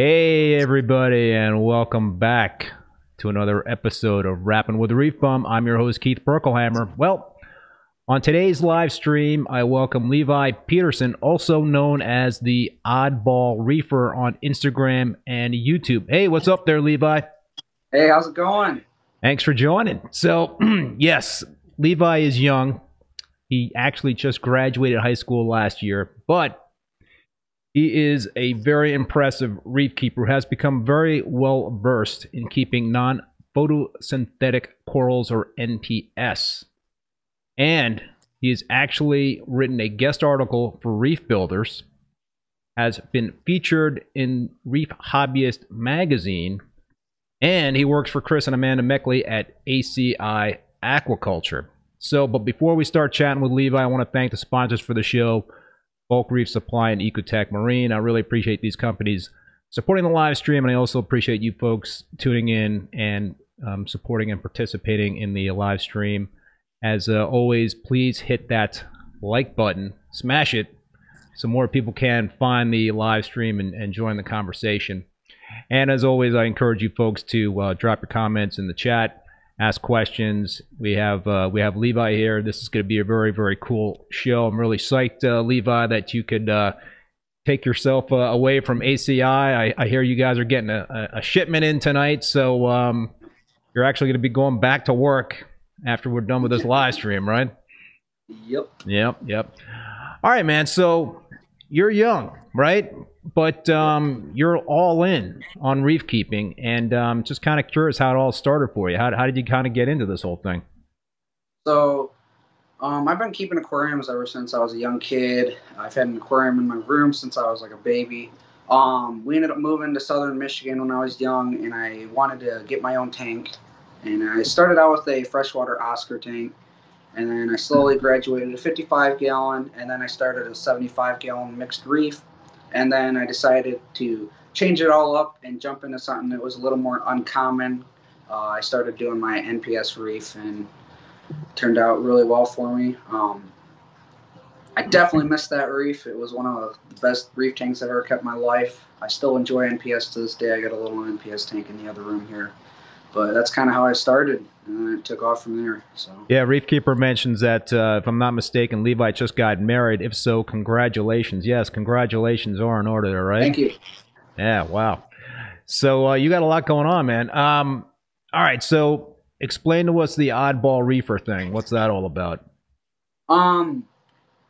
Hey, everybody, and welcome back to another episode of Rapping with Reef Bum. I'm your host, Keith Berkelhammer. Well, on today's live stream, I welcome Levi Peterson, also known as the Oddball Reefer on Instagram and YouTube. Hey, what's up there, Levi? Hey, how's it going? Thanks for joining. So, yes, Levi is young. He actually just graduated high school last year, but he is a very impressive reef keeper who has become very well versed in keeping non photosynthetic corals or NPS. And he has actually written a guest article for Reef Builders, has been featured in Reef Hobbyist magazine, and he works for Chris and Amanda Meckley at ACI Aquaculture. So, but before we start chatting with Levi, I want to thank the sponsors for the show. Bulk Reef Supply and Ecotech Marine. I really appreciate these companies supporting the live stream, and I also appreciate you folks tuning in and um, supporting and participating in the live stream. As uh, always, please hit that like button, smash it, so more people can find the live stream and, and join the conversation. And as always, I encourage you folks to uh, drop your comments in the chat ask questions. We have uh, we have Levi here. This is going to be a very very cool show. I'm really psyched, uh, Levi, that you could uh, take yourself uh, away from ACI. I, I, hear you guys are getting a, a shipment in tonight, so um, you're actually going to be going back to work after we're done with this live stream, right? Yep. Yep. Yep. All right, man. So you're young, right? But um, you're all in on reef keeping, and um, just kind of curious how it all started for you. How, how did you kind of get into this whole thing? So, um, I've been keeping aquariums ever since I was a young kid. I've had an aquarium in my room since I was like a baby. Um, we ended up moving to southern Michigan when I was young, and I wanted to get my own tank. And I started out with a freshwater Oscar tank, and then I slowly graduated to 55 gallon, and then I started a 75 gallon mixed reef and then I decided to change it all up and jump into something that was a little more uncommon. Uh, I started doing my NPS reef and turned out really well for me. Um, I definitely missed that reef. It was one of the best reef tanks I've ever kept in my life. I still enjoy NPS to this day. I got a little NPS tank in the other room here but that's kind of how I started, and it took off from there. So yeah, Reefkeeper mentions that uh, if I'm not mistaken, Levi just got married. If so, congratulations. Yes, congratulations are in order right? Thank you. Yeah, wow. So uh, you got a lot going on, man. Um, all right, so explain to us the oddball reefer thing. What's that all about? Um,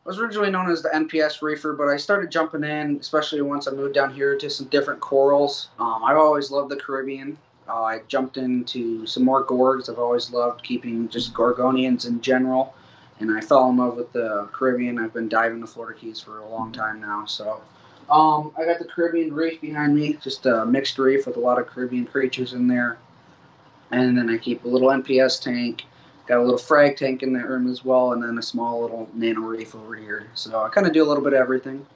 I was originally known as the NPS reefer, but I started jumping in, especially once I moved down here to some different corals. Um, I've always loved the Caribbean, uh, I jumped into some more gorgs. I've always loved keeping just gorgonians in general, and I fell in love with the Caribbean. I've been diving the Florida Keys for a long time now. So um, I got the Caribbean reef behind me, just a mixed reef with a lot of Caribbean creatures in there. And then I keep a little NPS tank, got a little frag tank in that room as well, and then a small little nano reef over here. So I kind of do a little bit of everything.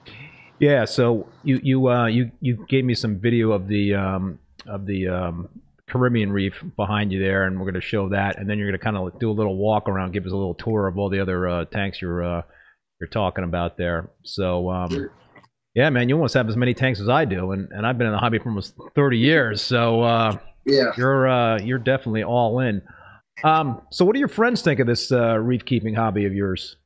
Yeah. So you you uh, you you gave me some video of the um, of the um, Caribbean Reef behind you there, and we're going to show that, and then you're going to kind of do a little walk around, give us a little tour of all the other uh, tanks you're uh, you're talking about there. So, um, yeah, man, you almost have as many tanks as I do, and, and I've been in the hobby for almost 30 years, so uh, yeah, you're uh, you're definitely all in. Um, so, what do your friends think of this uh, reef keeping hobby of yours?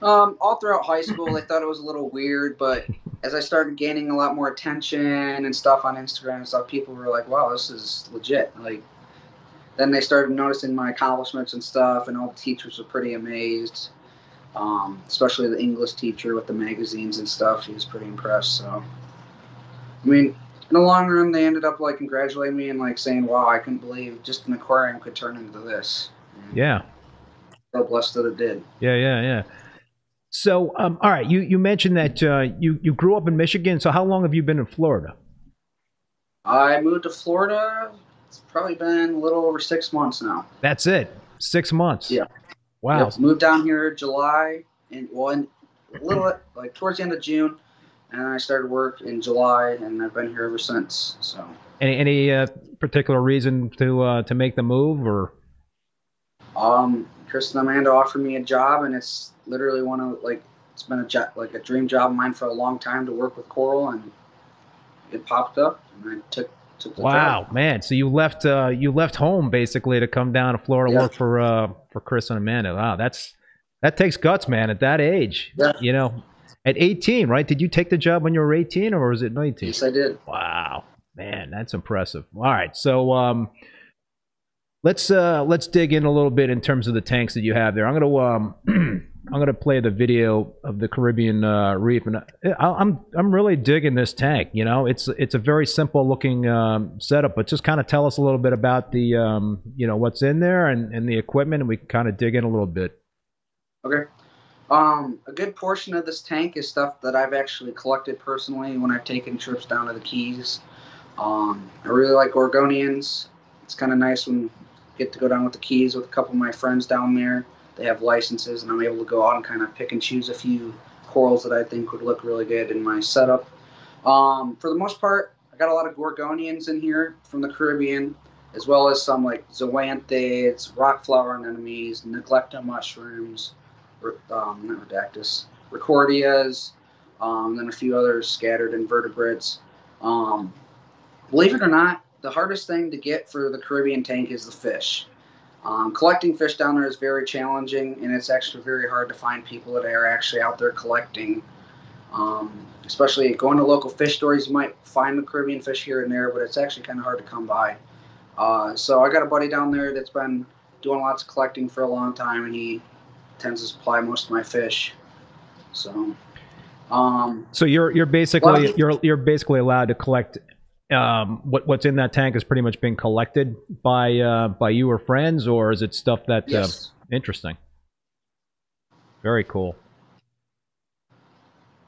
Um, all throughout high school, I thought it was a little weird, but as I started gaining a lot more attention and stuff on Instagram and stuff, people were like, "Wow, this is legit!" Like, then they started noticing my accomplishments and stuff, and all the teachers were pretty amazed. Um, especially the English teacher with the magazines and stuff, he was pretty impressed. So, I mean, in the long run, they ended up like congratulating me and like saying, "Wow, I couldn't believe just an aquarium could turn into this." And yeah. So blessed that it did. Yeah, yeah, yeah. So, um, all right, you, you mentioned that uh, you, you grew up in Michigan. So, how long have you been in Florida? I moved to Florida. It's probably been a little over six months now. That's it. Six months. Yeah. Wow. Yep. Moved down here July and well, in a little like towards the end of June, and I started work in July, and I've been here ever since. So. Any any uh, particular reason to uh, to make the move or? Um, Chris and Amanda offered me a job, and it's literally one of like it's been a jo- like a dream job of mine for a long time to work with coral, and it popped up, and I took took the Wow, job. man! So you left uh, you left home basically to come down to Florida Yeah. work for uh, for Chris and Amanda. Wow, that's that takes guts, man. At that age, Yeah. you know, at 18, right? Did you take the job when you were 18 or was it 19? Yes, I did. Wow, man, that's impressive. All right, so um, let's uh, let's dig in a little bit in terms of the tanks that you have there. I'm gonna um, I'm gonna play the video of the Caribbean uh, Reef, and I, I'm I'm really digging this tank. You know, it's it's a very simple looking um, setup, but just kind of tell us a little bit about the um, you know what's in there and, and the equipment, and we can kind of dig in a little bit. Okay. Um, a good portion of this tank is stuff that I've actually collected personally when I've taken trips down to the Keys. Um, I really like Gorgonians. It's kind of nice when get to go down with the Keys with a couple of my friends down there. They have licenses, and I'm able to go out and kind of pick and choose a few corals that I think would look really good in my setup. Um, for the most part, I got a lot of Gorgonians in here from the Caribbean, as well as some like zoanthids, rock flower anemones, neglecta mushrooms, um, not rhodactis, ricordeas, um, then a few other scattered invertebrates. Um, believe it or not, the hardest thing to get for the Caribbean tank is the fish. Um, collecting fish down there is very challenging, and it's actually very hard to find people that are actually out there collecting. Um, especially going to local fish stores, you might find the Caribbean fish here and there, but it's actually kind of hard to come by. Uh, so I got a buddy down there that's been doing lots of collecting for a long time, and he tends to supply most of my fish. So, um, So you're you're basically Well- you're you're basically allowed to collect. Um, what what's in that tank is pretty much been collected by uh, by you or friends, or is it stuff that uh, interesting? Very cool.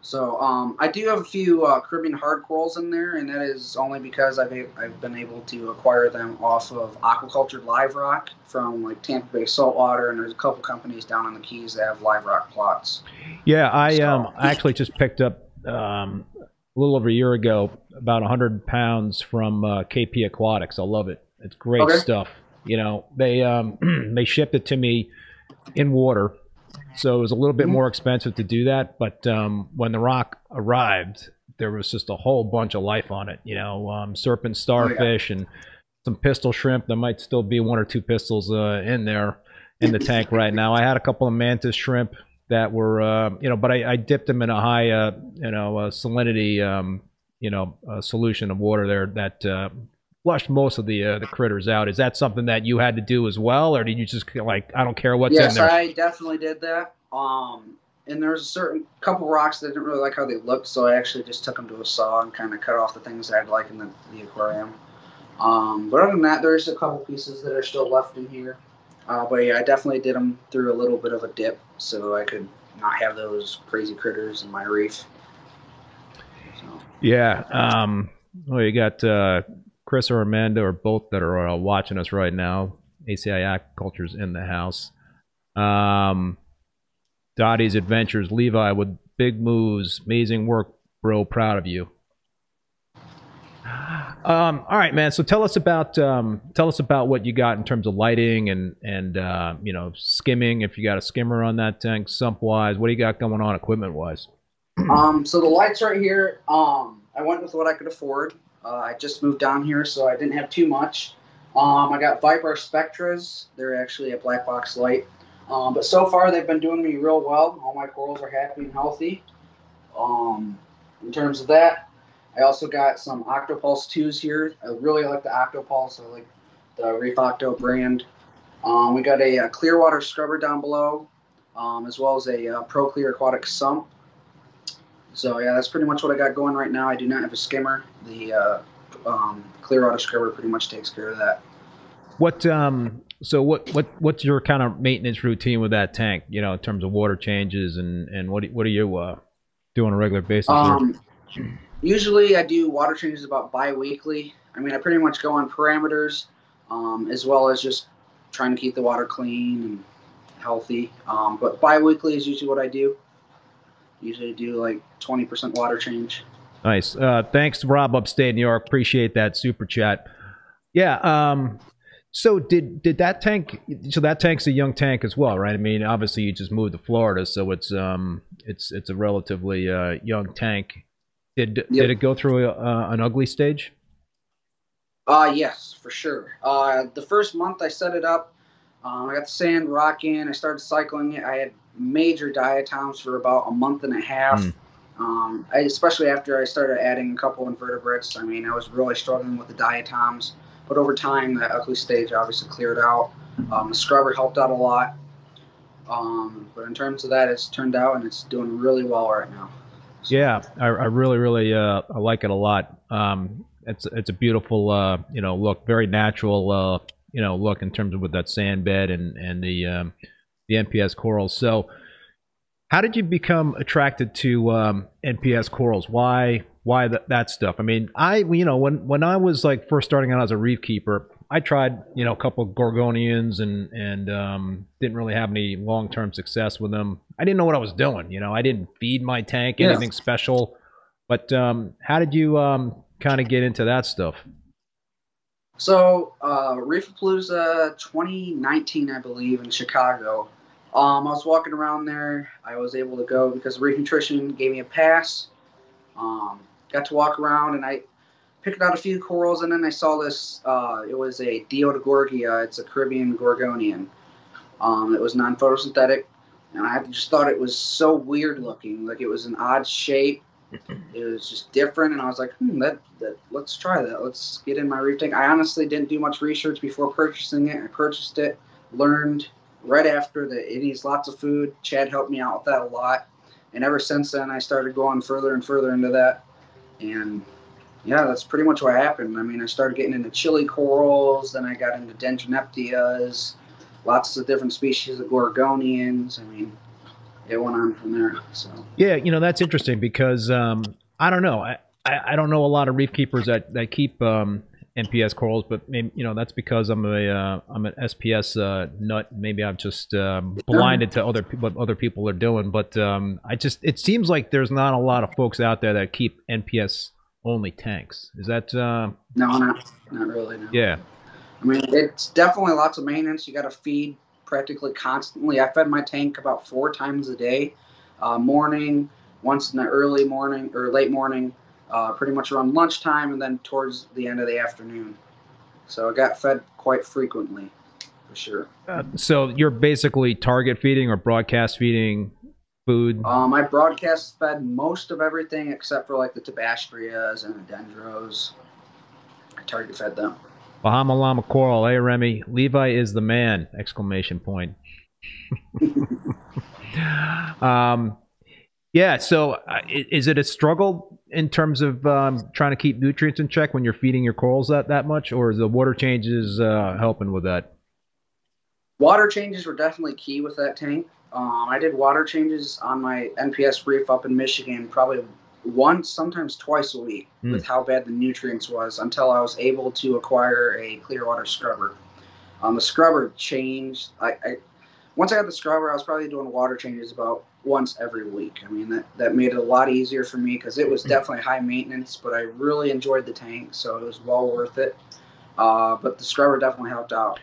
So um, I do have a few uh, Caribbean hard corals in there, and that is only because I've I've been able to acquire them off of aquacultured live rock from like Tampa Bay Saltwater, and there's a couple companies down on the Keys that have live rock plots. Yeah, I So- um I actually just picked up um a little over a year ago about hundred pounds from uh, KP Aquatics. I love it. It's great Okay. stuff. You know, they um they shipped it to me in water, so it was a little bit Mhm. more expensive to do that. But um, when the rock arrived, there was just a whole bunch of life on it. You know, um, serpent starfish and some pistol shrimp. There might still be one or two pistols uh, in there in the tank right now. I had a couple of mantis shrimp that were, uh, you know, but I, I dipped them in a high, uh, you know, uh, salinity, um, you know, uh, solution of water there that uh, flushed most of the uh, the critters out. Is that something that you had to do as well, or did you just like, I don't care what's yes, in there? Yes, I definitely did that. Um, and there's a certain couple rocks that I didn't really like how they looked, so I actually just took them to a saw and kind of cut off the things that I'd like in the, the aquarium. Um, but other than that, there's a couple pieces that are still left in here. Uh, but yeah, I definitely did them through a little bit of a dip, so I could not have those crazy critters in my reef. So, Yeah. Um, well, you got uh, Chris or Amanda or both that are watching us right now. ACI Aquaculture's in the house. Um, Dottie's Adventures, Levi with big moves, amazing work, bro. Proud of you. Um, all right, man. So tell us about um, tell us about what you got in terms of lighting and and uh, you know skimming. If you got a skimmer on that tank, sump wise, what do you got going on equipment wise? um, so the lights right here, um, I went with what I could afford. Uh, I just moved down here, so I didn't have too much. Um, I got Viparspectras. They're actually a black box light. Um, but so far, they've been doing me real well. All my corals are happy and healthy. Um, in terms of that, I also got some Octopulse 2s here. I really like the Octopulse. I like the Reef Octo brand. Um, we got a, uh Clearwater scrubber down below, um, as well as a uh, Pro Clear Aquatic sump. So yeah, that's pretty much what I got going right now. I do not have a skimmer. The uh, um, Clearwater scrubber pretty much takes care of that. What um so what what what's your kind of maintenance routine with that tank? You know, in terms of water changes and and what what are you uh, doing on a regular basis? Um, usually I do water changes about bi-weekly. I mean, I pretty much go on parameters, um, as well as just trying to keep the water clean and healthy. Um, but bi-weekly is usually what I do. Usually do like 20% water change. Nice. Uh, thanks, Rob, upstate New York. Appreciate that super chat. Yeah. Um. So did did that tank? So that tank's a young tank as well, right? I mean, obviously you just moved to Florida, so it's um it's it's a relatively uh, young tank. Did Yep. did it go through a, uh, an ugly stage? Uh, yes, for sure. Uh, the first month I set it up, um, I got the sand rocking. I started cycling it. I had major diatoms for about a month and a half. Mm. Um, I, especially after I started adding a couple invertebrates. I mean, I was really struggling with the diatoms. But over time, that ugly stage obviously cleared out. Um, the scrubber helped out a lot. Um, but in terms of that, it's turned out and it's doing really well right now. Yeah, I, I really, really, uh, I like it a lot. Um, it's it's a beautiful, uh, you know, look, very natural, uh, you know, look in terms of with that sand bed and and the um, the NPS corals. So, how did you become attracted to um, NPS corals? Why why that that stuff? I mean, I you know when when I was like first starting out as a reef keeper, I tried you know a couple of gorgonians and and um, didn't really have any long term success with them. I didn't know what I was doing. You know, I didn't feed my tank Yeah. anything special. But um, how did you um, kind of get into that stuff? So, uh, Reefapalooza 2019, I believe, in Chicago. Um, I was walking around there. I was able to go because Reef Nutrition gave me a pass. Um, got to walk around and I picked out a few corals, and then I saw this. Uh, it was a Diodogorgia. It's a Caribbean gorgonian. Um, it was non photosynthetic, and I just thought it was so weird looking. Like it was an odd shape. It was just different, and I was like, hmm, that, that let's try that. Let's get in my reef tank. I honestly didn't do much research before purchasing it. I purchased it, learned right after that it needs lots of food. Chad helped me out with that a lot, and ever since then, I started going further and further into that. And yeah, that's pretty much what happened. I mean, I started getting into chili corals, then I got into dendronephthyas, lots of different species of gorgonians. I mean, it went on from there. So. Yeah, you know that's interesting because um, I don't know. I, I, I don't know a lot of reef keepers that that keep um, NPS corals, but maybe you know that's because I'm a uh, I'm an SPS uh, nut. Maybe I'm just um, blinded to other what other people are doing. But um, I just it seems like there's not a lot of folks out there that keep NPS only tanks. Is that uh, No, not not really. No. yeah? I mean, it's definitely lots of maintenance. You got to feed practically constantly. I fed my tank about four times a day, uh, morning, once in the early morning or late morning, uh, pretty much around lunchtime, and then towards the end of the afternoon. So I got fed quite frequently, for sure. Uh, so you're basically target feeding or broadcast feeding food. Um, I broadcast fed most of everything except for like the tubastreas and the dendros. I target fed them. Bahama Llama Coral, hey Remy, Levi is the man! Exclamation point. um, yeah. So, uh, is it a struggle in terms of um, trying to keep nutrients in check when you're feeding your corals that that much, or is the water changes uh, helping with that? Water changes were definitely key with that tank. Um, I did water changes on my NPS reef up in Michigan probably once, sometimes twice a week, Hmm. with how bad the nutrients was until I was able to acquire a clear water scrubber. Um, the scrubber changed. I, I once I got the scrubber, I was probably doing water changes about once every week. I mean that that made it a lot easier for me because it was definitely high maintenance, but I really enjoyed the tank, so it was well worth it. Uh, but the scrubber definitely helped out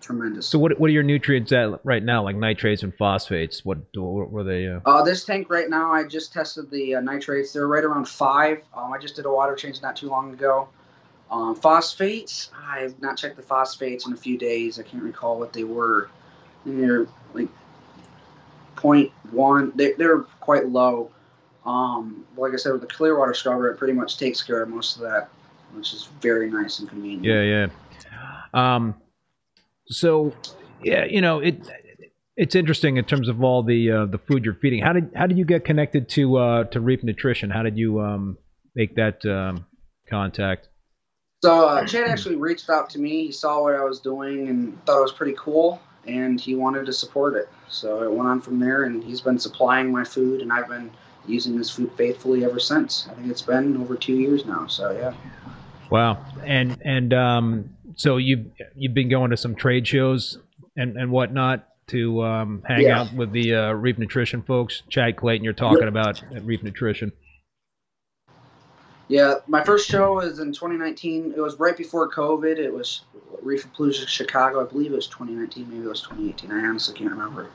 tremendous. So, what what are your nutrients at right now, like nitrates and phosphates? What, what were they? Uh, Uh, this tank right now, I just tested the uh, nitrates. They're right around five. Um, I just did a water change not too long ago. Um, phosphates, I've not checked the phosphates in a few days. I can't recall what they were. They're like 0.1. They, they're quite low. Um, like I said, with the clear water scrubber, it pretty much takes care of most of that, which is very nice and convenient. Yeah, yeah. Um, so yeah, you know it. It's interesting in terms of all the uh, the food you're feeding. How did how did you get connected to uh, to Reef Nutrition? How did you um, make that um, contact? So uh, Chad actually reached out to me. He saw what I was doing and thought it was pretty cool, and he wanted to support it. So it went on from there, and he's been supplying my food, and I've been using his food faithfully ever since. I think it's been over two years now. So yeah. Wow. And and um, so you you've been going to some trade shows and and whatnot to um, hang Yeah. out with the uh, Reef Nutrition folks. Chad Clayton, you're talking Yep. about at Reef Nutrition. Yeah, my first show was in 2019. It was right before COVID. It was Reefapalooza Chicago. I believe it was 2019. Maybe it was 2018. I honestly can't remember.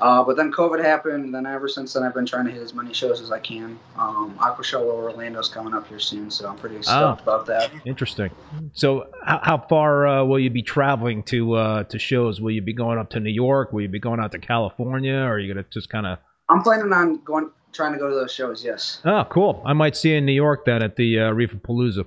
Uh, but then COVID happened. And then ever since then, I've been trying to hit as many shows as I can. Um, Aquashella Orlando's coming up here soon, so I'm pretty stoked about that. Interesting. So, how, how far uh, will you be traveling to uh, to shows? Will you be going up to New York? Will you be going out to California? Or are you gonna just kind of? I'm planning on going, trying to go to those shows. Yes. Oh, cool. I might see you in New York then at the uh, Reefapalooza.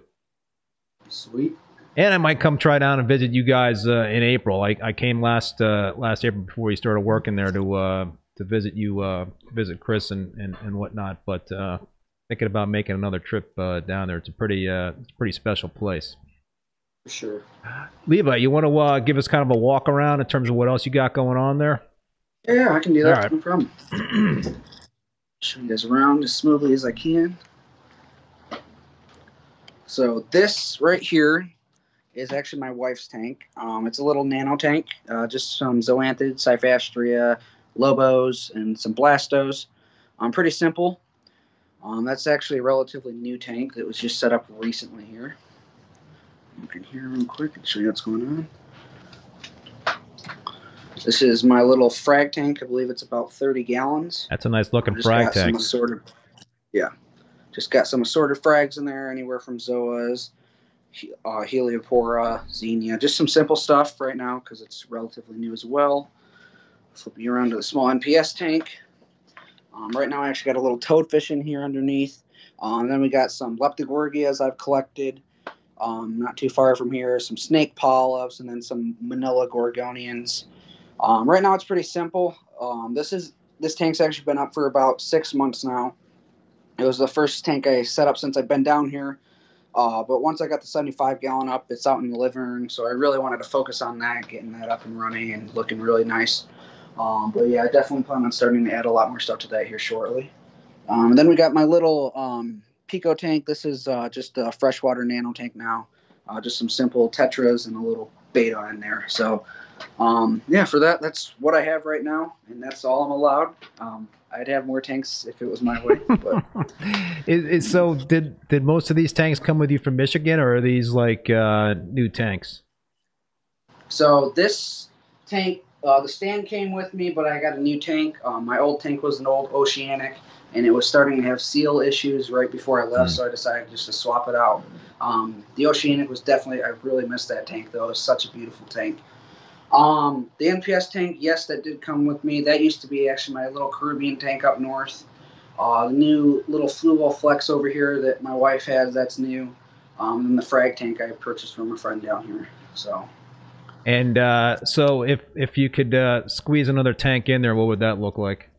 Sweet. And I might come try down and visit you guys uh, in April. I, I came last uh, last April before you started working there to uh, to visit you, uh, visit Chris and, and, and whatnot. But uh, thinking about making another trip uh, down there. It's a pretty uh, it's a pretty special place. For sure. Levi, you want to uh, give us kind of a walk around in terms of what else you got going on there? Yeah, I can do that. All right. No problem. Show you guys around as smoothly as I can. So this right here is actually my wife's tank. Um, it's a little nano tank, uh, just some zoanthids, cyphastrea, lobos, and some blastos. Um, pretty simple. Um, that's actually a relatively new tank that was just set up recently here. Look in here real quick and show you what's going on. This is my little frag tank. I believe it's about 30 gallons. That's a nice looking frag tank. assorted, yeah, just got some assorted frags in there, anywhere from Zoas, uh, Heliopora, Xenia, just some simple stuff right now because it's relatively new as well. Flip you around to the small NPS tank. Um, right now, I actually got a little toadfish in here underneath. Um, then we got some Leptogorgias I've collected. Um, not too far from here, some snake polyps, and then some Manila gorgonians. Um, right now, it's pretty simple. Um, this is this tank's actually been up for about six months now. It was the first tank I set up since I've been down here. Uh, but once I got the 75 gallon up, it's out in the living room. So I really wanted to focus on that, getting that up and running and looking really nice. Um, but yeah, I definitely plan on starting to add a lot more stuff to that here shortly. Um, then we got my little um, Pico tank. This is uh, just a freshwater nano tank now. Uh, just some simple tetras and a little betta in there. So um, yeah, for that, that's what I have right now, and that's all I'm allowed. I'd have more tanks if it was my way, but Is, is, so did did most of these tanks come with you from Michigan, or are these like uh, new tanks? so this tank, uh, the stand came with me, but I got a new tank. Um, my old tank was an old Oceanic, and it was starting to have seal issues right before I left, Hmm. so I decided just to swap it out. Um, the Oceanic was definitely, I really missed that tank though. It was such a beautiful tank. Um, the NPS tank, yes, that did come with me. That used to be actually my little Caribbean tank up north. Uh, the new little Fluval Flex over here that my wife has, that's new. Um, and the frag tank I purchased from a friend down here. So And uh, so if if you could uh, squeeze another tank in there, what would that look like?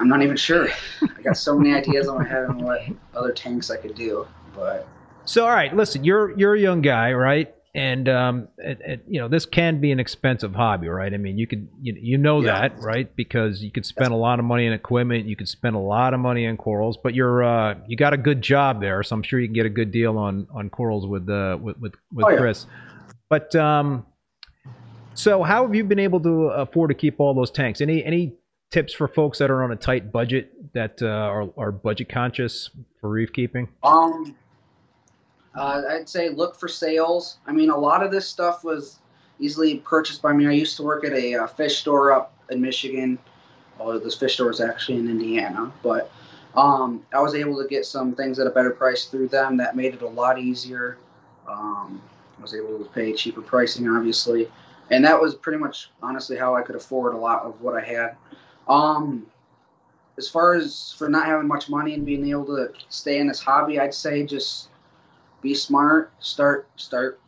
I'm not even sure. I got so many ideas on my head on what other tanks I could do, but So all right, listen, you're you're a young guy, right? And um, it, it, you know this can be an expensive hobby, right? I mean, you could you, you know Yeah. that, right? Because you could spend a lot of money in equipment, you could spend a lot of money in corals, but you're uh, you got a good job there, so I'm sure you can get a good deal on on corals with uh, with with, with Oh, yeah. Chris. But um, so how have you been able to afford to keep all those tanks? Any any tips for folks that are on a tight budget that uh, are are budget conscious for reef keeping? um, uh, I'd say look for sales. I mean, a lot of this stuff was easily purchased by me. I used to work at a uh, fish store up in Michigan. Although this fish store is actually in Indiana, but um, I was able to get some things at a better price through them. That made it a lot easier. Um, I was able to pay cheaper pricing, obviously, and that was pretty much honestly how I could afford a lot of what I had. Um, as far as for not having much money and being able to stay in this hobby, I'd say just be smart. Start start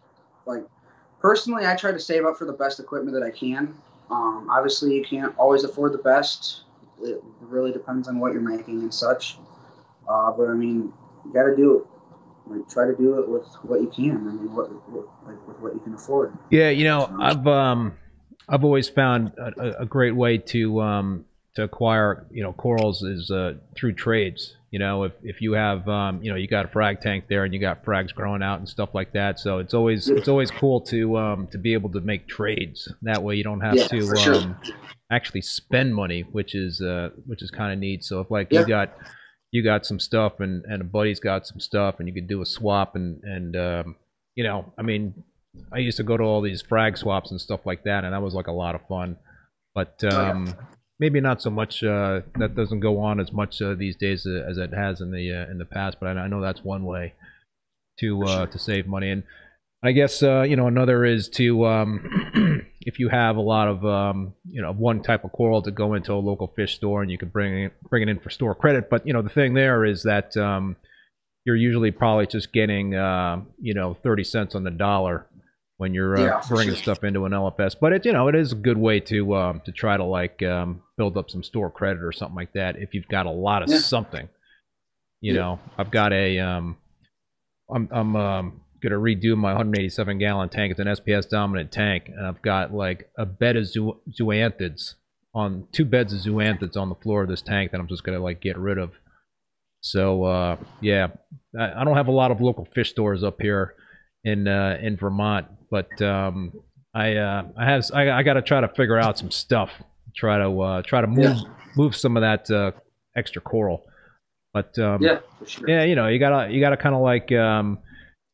like personally, I try to save up for the best equipment that I can. Um, obviously, you can't always afford the best. It really depends on what you're making and such. Uh, but I mean, you got to do it. Like, try to do it with what you can. I mean, what, what like with what you can afford. Yeah, you know, I've um, I've always found a, a- a great way to um, to acquire you know corals is uh, through trades. You know, if if you have um, you know you got a frag tank there and you got frags growing out and stuff like that, so it's always it's always cool to um, to be able to make trades. That way, you don't have Yeah, to for sure. um, actually spend money, which is uh, which is kind of neat. So if like Yeah. you got you got some stuff and and a buddy's got some stuff and you could do a swap and and um, you know, I mean, I used to go to all these frag swaps and stuff like that, and that was like a lot of fun. but Oh, yeah. Maybe not so much. Uh, that doesn't go on as much uh, these days uh, as it has in the uh, in the past. But I, I know that's one way to uh, sure. to save money. And I guess uh, you know another is to um, if you have a lot of um, you know one type of coral to go into a local fish store and you can bring it bring it in for store credit. But you know the thing there is that um, you're usually probably just getting uh, you know thirty cents on the dollar when you're uh, Yeah, bringing sure. stuff into an LFS. But it you know it is a good way to um, to try to like um, build up some store credit or something like that if you've got a lot of Yeah. something. You Yeah. know, I've got a um, I'm I'm um, gonna redo my 187 gallon tank. It's an SPS dominant tank, and I've got like a bed of zoo- zoanthids on two beds of zoanthids on the floor of this tank that I'm just gonna like get rid of. So uh, yeah, I, I don't have a lot of local fish stores up here in uh, in Vermont, but um, I uh, I have I, I got to try to figure out some stuff. Try to uh, try to move Yeah. move some of that uh, extra coral. But um, Yeah, sure. yeah, you know, you gotta you gotta kind of like um,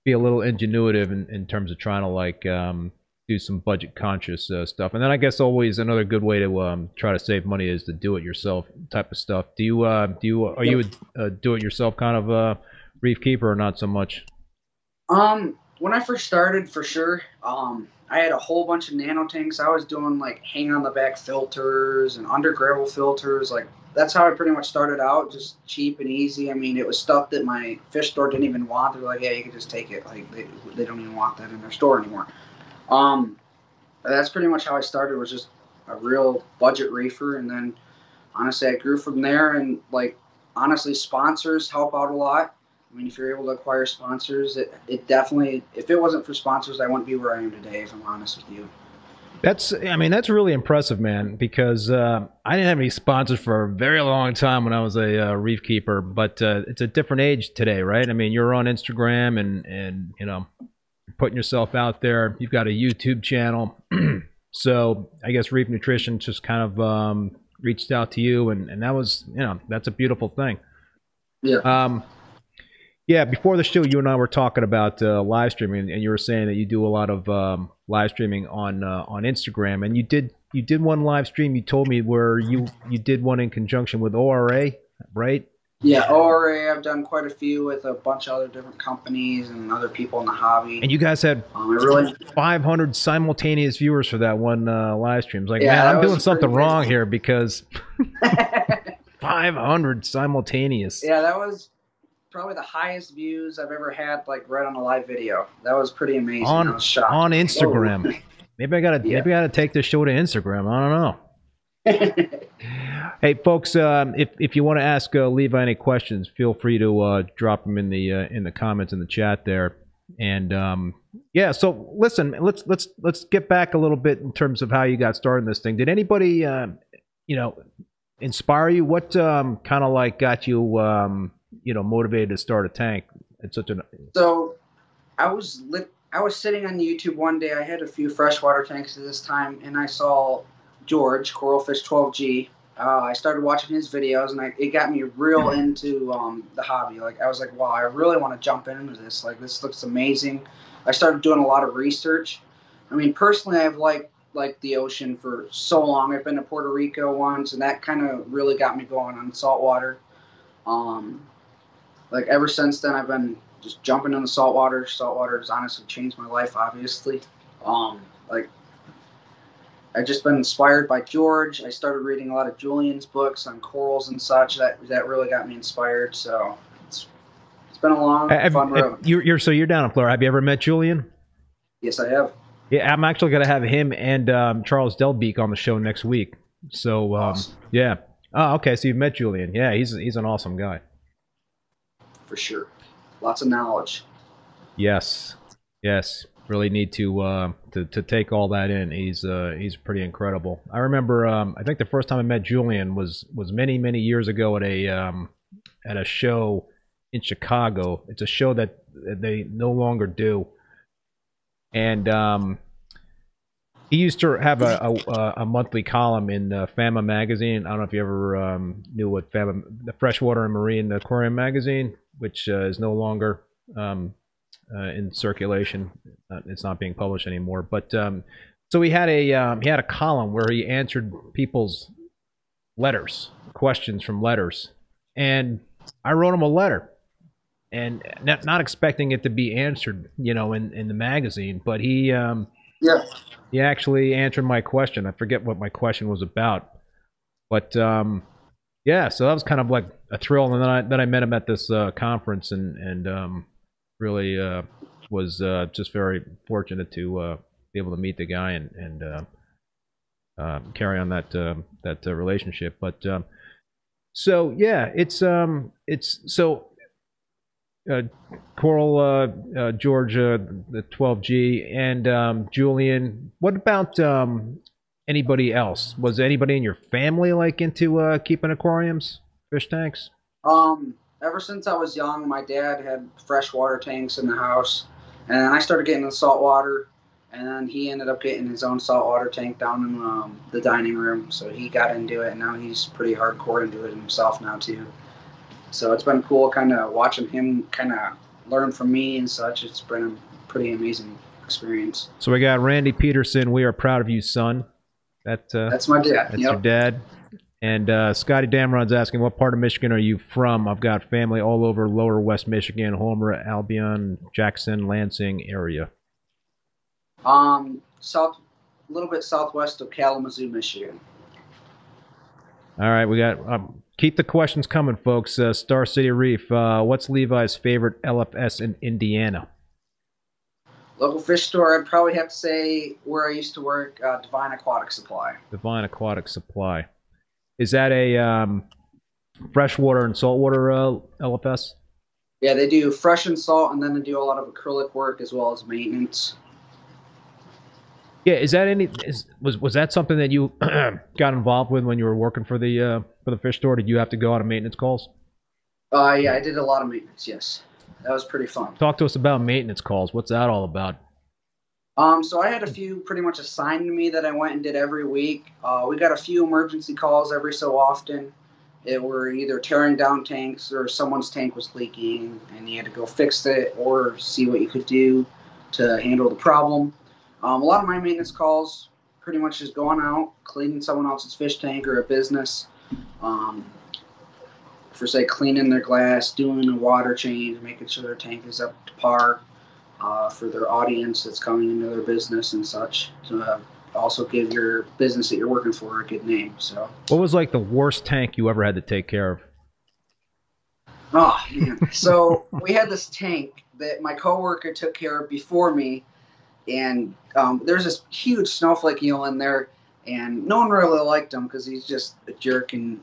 be a little ingenuitive in, in terms of trying to like um, do some budget conscious uh, stuff. And then I guess always another good way to um, try to save money is to do it yourself type of stuff. Do you uh, do you are you a, a do it yourself kind of uh, reef keeper or not so much? Um, when I first started, for sure, um, I had a whole bunch of nano tanks. I was doing like hang on the back filters and under gravel filters. Like that's how I pretty much started out, just cheap and easy. I mean, it was stuff that my fish store didn't even want. They're like, yeah, you can just take it. Like they, they don't even want that in their store anymore. Um, that's pretty much how I started. Was just a real budget reefer, and then honestly, I grew from there. And like honestly, sponsors help out a lot. I mean, if you're able to acquire sponsors, it, it definitely, if it wasn't for sponsors, I wouldn't be where I am today, if I'm honest with you. That's I mean that's really impressive, man. Because uh, I didn't have any sponsors for a very long time when I was a uh, reef keeper, but uh, it's a different age today, right? I mean, you're on Instagram and and you know putting yourself out there. You've got a YouTube channel, so I guess Reef Nutrition just kind of um, reached out to you, and and that was you know that's a beautiful thing. Yeah. Um, yeah, before the show, you and I were talking about uh, live streaming, and you were saying that you do a lot of um, live streaming on uh, on Instagram, and you did you did one live stream. You told me where you you did one in conjunction with ORA, right? Yeah, ORA, I've done quite a few with a bunch of other different companies and other people in the hobby. And you guys had um, really, 500 simultaneous viewers for that one uh, live stream. It's like, Yeah, man, I'm doing something wrong here because 500 simultaneous. yeah, that was probably the highest views I've ever had, like right on a live video. That was pretty amazing. On- on Instagram. Maybe I gotta Yeah. maybe I gotta take this show to Instagram. I don't know. Hey, folks, um, if if you want to ask uh, Levi any questions, feel free to uh, drop them in the uh, in the comments in the chat there. And um, yeah, so listen, let's let's let's get back a little bit in terms of how you got started in this thing. Did anybody, uh, you know, inspire you? What um, kind of like got you, um, you know, motivated to start a tank at such an So, I was lit. I was sitting on YouTube one day. I had a few freshwater tanks at this time, and I saw George Coralfish 12G. Uh, I started watching his videos, and I, it got me real into um, the hobby. Like I was like, wow, I really want to jump into this. Like this looks amazing. I started doing a lot of research. I mean, personally, I've liked like the ocean for so long. I've been to Puerto Rico once, and that kind of really got me going on saltwater. Um, like ever since then, I've been just jumping in the saltwater. Saltwater has honestly changed my life, obviously. Um, like I've just been inspired by George. I started reading a lot of Julian's books on corals and such. That that really got me inspired. So it's it's been a long, Have- fun road. you're, you're so you're down in Florida. Have you ever met Julian? Yes, I have. Yeah, I'm actually gonna have him and um, Charles Delbeek on the show next week. So um, Awesome. yeah. Oh, okay. So you've met Julian. Yeah, he's he's an awesome guy. For sure. Lots of knowledge. Yes, yes. Really need to uh, to to take all that in. He's uh, he's pretty incredible. I remember. Um, I think the first time I met Julian was was many many years ago at a um, at a show in Chicago. It's a show that they no longer do, and um, he used to have a a, a monthly column in uh, Fama magazine. I don't know if you ever um, knew what Fama, the Freshwater and Marine Aquarium magazine, which uh, is no longer um, uh, in circulation. Uh, it's not being published anymore. But um, So he had a um, he had a column where he answered people's letters, questions from letters, and I wrote him a letter, and not not expecting it to be answered, you know, in in the magazine, but he um, Yeah. he actually answered my question. I forget what my question was about, but um, yeah, so that was kind of like a thrill. And then I then I met him at this uh, conference, and and um, really uh, was uh, just very fortunate to uh, be able to meet the guy and and uh, uh, carry on that uh, that relationship. But um, so yeah, it's um it's so. Coral, Georgia, the 12G, and um, Julian. What about um, anybody else? Was anybody in your family like into keeping aquariums, fish tanks? Um, ever since I was young, my dad had freshwater tanks in the house, and then I started getting into saltwater, and then he ended up getting his own saltwater tank down in um, the dining room. So he got into it, and now he's pretty hardcore into it himself now too. So it's been cool, kind of watching him kind of learn from me and such. It's been a pretty amazing experience. So we got Randy Peterson. We are proud of you, son. That uh, That's my dad. That's your dad. And uh, Scotty Damron's asking, what part of Michigan are you from? I've got family all over Lower West Michigan, Homer, Albion, Jackson, Lansing area. Um, south, a little bit southwest of Kalamazoo, Michigan. All right, we got. Um, keep the questions coming, folks. Uh, Star City Reef. Uh, what's Levi's favorite LFS in Indiana? Local fish store, I'd probably have to say where I used to work, uh, Divine Aquatic Supply. Divine Aquatic Supply. Is that a um, freshwater and saltwater uh, LFS? Yeah, they do fresh and salt, and then they do a lot of acrylic work as well as maintenance. Yeah, is that any? Is, was was that something that you got involved with when you were working for the uh, for the fish store? Did you have to go out on maintenance calls? Uh, yeah, I did a lot of maintenance. Yes, that was pretty fun. Talk to us about maintenance calls. What's that all about? Um, so I had a few pretty much assigned to me that I went and did every week. Uh, we got a few emergency calls every so often. It were either tearing down tanks or someone's tank was leaking and you had to go fix it or see what you could do to handle the problem. Um, a lot of my maintenance calls pretty much is going out, cleaning someone else's fish tank or a business. Um, for say cleaning their glass, doing a water change, making sure their tank is up to par uh, for their audience that's coming into their business and such to uh, also give your business that you're working for a good name. So, What was like the worst tank you ever had to take care of? oh man, so we had this tank that my coworker took care of before me, and um, there's this huge snowflake eel in there, and no one really liked him because he's just a jerk, and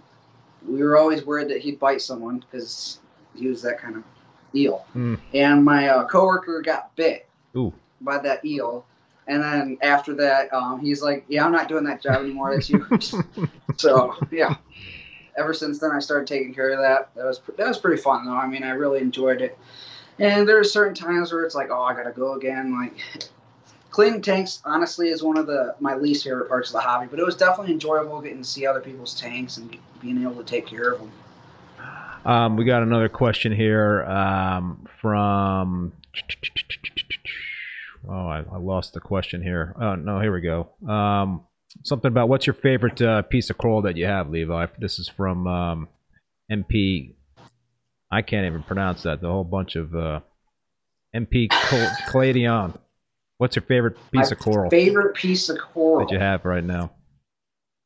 we were always worried that he'd bite someone because he was that kind of eel. Hmm. And my uh, coworker got bit. Ooh. by that eel. And then after that, um, he's like, "Yeah, I'm not doing that job anymore. That's you." so yeah. Ever since then, I started taking care of that. That was that was pretty fun though. I mean, I really enjoyed it. And there are certain times where it's like, "Oh, I gotta go again." Like cleaning tanks, honestly, is one of the my least favorite parts of the hobby. But it was definitely enjoyable getting to see other people's tanks and being able to take care of them. Um, we got another question here um, from. Oh, I, I lost the question here. Oh no, here we go. Um, something about what's your favorite uh, piece of coral that you have, Levi? This is from um, MP. I can't even pronounce that. The whole bunch of uh, MP Col- Caladion. What's your favorite piece My of coral Favorite piece of coral. that you have right now?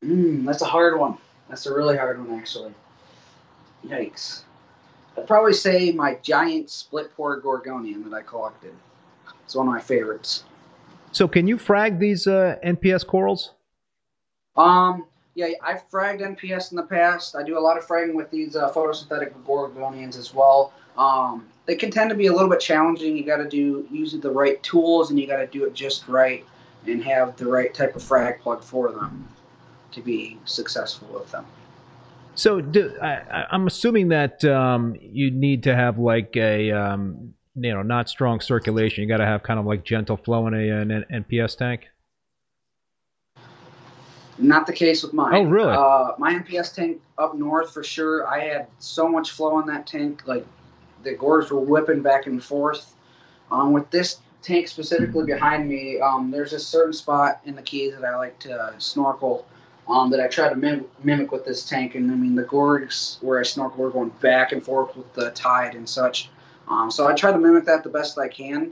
Mm, that's a hard one. That's a really hard one, actually. Yikes. I'd probably say my giant split pore gorgonian that I collected. It's one of my favorites. So, can you frag these uh, NPS corals? Um, yeah, I've fragged NPS in the past. I do a lot of fragging with these uh, photosynthetic gorgonians as well. Um, they can tend to be a little bit challenging. You got to do use the right tools and you got to do it just right and have the right type of frag plug for them to be successful with them. So do, I, I'm assuming that um, you need to have like a um, you know not strong circulation. You got to have kind of like gentle flow in a an NPS tank. Not the case with mine. Oh, really? Uh, my NPS tank up north for sure. I had so much flow in that tank, like the gores were whipping back and forth. Um, with this tank specifically behind me, um, there's a certain spot in the Keys that I like to snorkel. Um, that I try to mim- mimic with this tank, and I mean the gorges where I snorkel, we're going back and forth with the tide and such. Um, so I try to mimic that the best I can.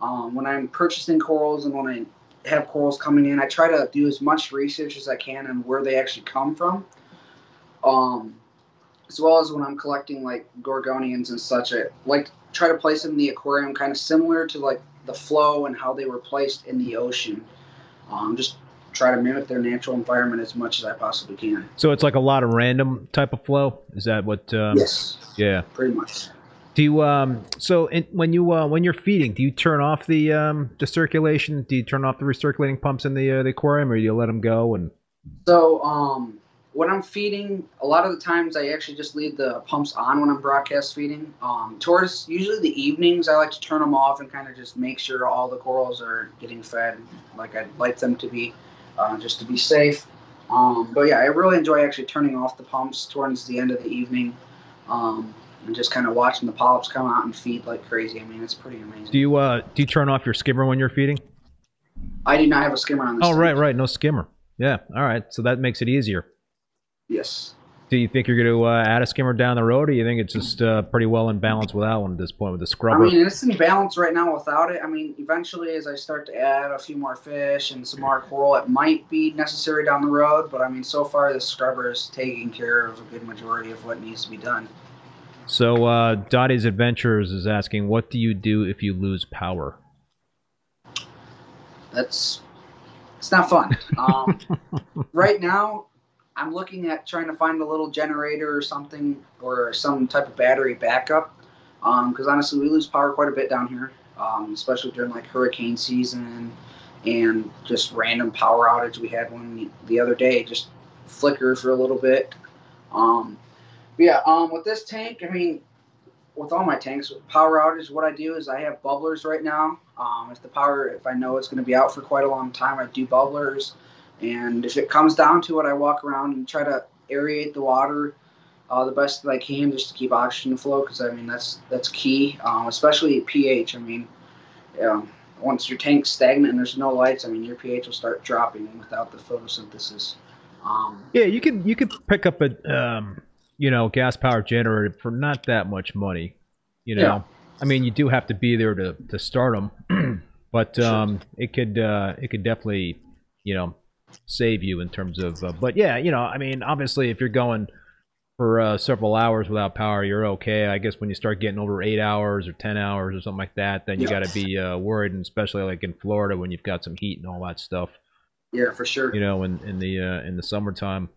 Um, when I'm purchasing corals and when I have corals coming in, I try to do as much research as I can on where they actually come from. Um, as well as when I'm collecting like gorgonians and such, I like try to place them in the aquarium kind of similar to like the flow and how they were placed in the ocean. Um, just try to mimic their natural environment as much as I possibly can. So it's like a lot of random type of flow. Is that what? Um, yes. Yeah. Pretty much. Do you um so in, when you uh, when you're feeding, do you turn off the um the circulation? Do you turn off the recirculating pumps in the uh, the aquarium, or do you let them go? And so um when I'm feeding, a lot of the times I actually just leave the pumps on when I'm broadcast feeding. Um, towards usually the evenings, I like to turn them off and kind of just make sure all the corals are getting fed like I'd like them to be, uh, just to be safe. Um, but yeah, I really enjoy actually turning off the pumps towards the end of the evening. Um, and just kind of watching the polyps come out and feed like crazy. I mean, it's pretty amazing. Do you uh do you turn off your skimmer when you're feeding? I do not have a skimmer on this. Oh right, right, no skimmer. Yeah, all right. So that makes it easier. Yes. Do you think you're going to uh, add a skimmer down the road, or you think it's just uh, pretty well in balance without one at this point with the scrubber? I mean, it's in balance right now without it. I mean, eventually, as I start to add a few more fish and some more coral, it might be necessary down the road. But I mean, so far, the scrubber is taking care of a good majority of what needs to be done. so uh, Dottie's Adventures is asking, what do you do if you lose power? That's it's not fun. Um, right now, I'm looking at trying to find a little generator or something or some type of battery backup. Because honestly, we lose power quite a bit down here, um, especially during like hurricane season and just random power outage. We had one the, the other day, just flickered for a little bit. Um, yeah, um, with this tank, I mean, with all my tanks, power outage, what I do is I have bubblers right now. Um, if the power, if I know it's going to be out for quite a long time, I do bubblers. And if it comes down to it, I walk around and try to aerate the water uh, the best that I can just to keep oxygen flow. Because I mean that's that's key, um, especially pH. I mean, um, once your tank's stagnant and there's no lights, I mean your pH will start dropping without the photosynthesis. Um, Yeah, you could you could pick up a um, you know gas powered generator for not that much money. You know, Yeah. I mean, you do have to be there to to start them, but Sure. um, it could uh, it could definitely you know save you in terms of. Uh, but yeah, you know, I mean, obviously, if you're going for uh, several hours without power, you're okay. I guess when you start getting over eight hours or ten hours or something like that, then you Yeah. got to be uh, worried, and especially like in Florida when you've got some heat and all that stuff yeah, for sure. you know, in, in the uh, in the summertime.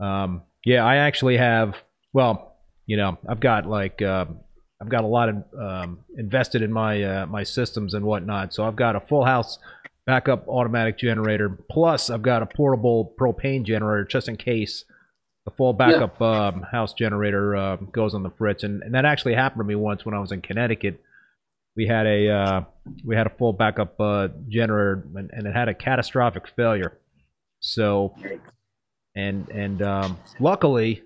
Um, yeah, I actually have. Well, you know, I've got like uh, I've got a lot of um, invested in my uh, my systems and whatnot. So I've got a full house backup automatic generator. Plus, I've got a portable propane generator just in case the full backup um, house generator uh, goes on the fritz. And, and that actually happened to me once when I was in Connecticut. We had a uh, we had a full backup uh, generator and, and it had a catastrophic failure. So and and um, luckily,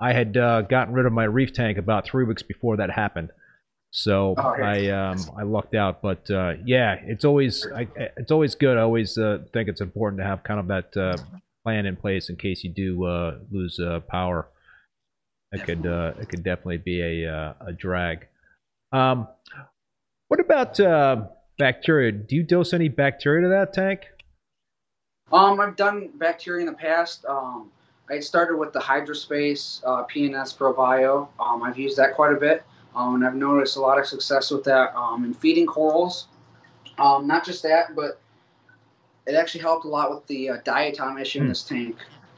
I had uh, gotten rid of my reef tank about three weeks before that happened. So Oh. I um, I lucked out, but uh, yeah, it's always I, it's always good. I always uh, think it's important to have kind of that uh, plan in place in case you do uh, lose uh, power. It could uh, it could definitely be a uh, a drag. Um, what about uh, bacteria? Do you dose any bacteria to that tank? Um, I've done bacteria in the past. Um, I started with the Hydrospace uh, PNS ProBio. Um, I've used that quite a bit, um, and I've noticed a lot of success with that um, in feeding corals. Um, not just that, but it actually helped a lot with the uh, diatom issue in this tank.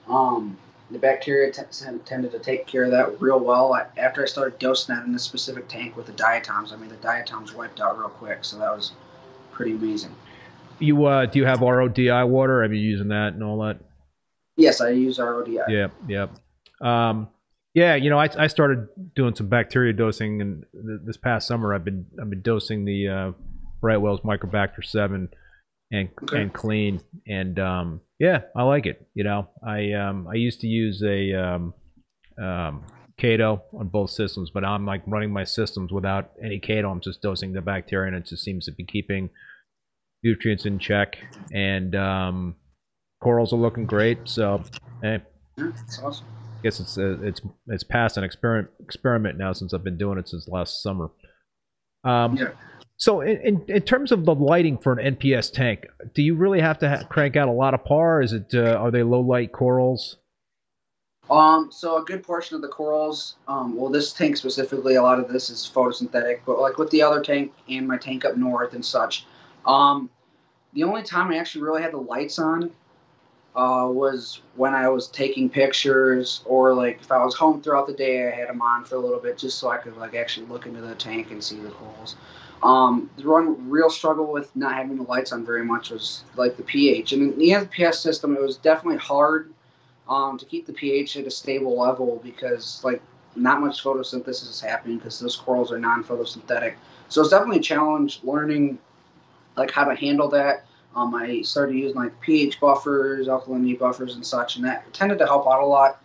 Um, the bacteria t- tended to take care of that real well. I, after I started dosing that in this specific tank with the diatoms, I mean the diatoms wiped out real quick, so that was pretty amazing. You uh, do you have RODI water? Have you using that and all that? Yes, I use RODI. Yep, yep. Um, yeah, you know, I, I started doing some bacteria dosing, and th- this past summer I've been I've been dosing the uh, Brightwell's Microbacter Seven and Okay. and clean, and um, yeah, I like it. You know, I um, I used to use a um, um, Chaeto on both systems, but I'm like running my systems without any Chaeto. I'm just dosing the bacteria, and it just seems to be keeping nutrients in check, and um, corals are looking great. So, hey, Yeah, that's awesome. I guess it's uh, it's it's past an experiment experiment now since I've been doing it since last summer. Um, Yeah. So in, in in terms of the lighting for an NPS tank, do you really have to ha- crank out a lot of par? Is it uh, are they low light corals? Um, so a good portion of the corals, um, well, this tank specifically, a lot of this is photosynthetic, but like with the other tank and my tank up north and such, um, the only time I actually really had the lights on uh, was when I was taking pictures or like if I was home throughout the day, I had them on for a little bit just so I could like actually look into the tank and see the corals. Um, the one real struggle with not having the lights on very much was like the pH. And the NPS system, it was definitely hard um, to keep the pH at a stable level because like not much photosynthesis is happening because those corals are non-photosynthetic. So it's definitely a challenge learning like how to handle that. Um, I started using like pH buffers, alkalinity buffers, and such, and that tended to help out a lot.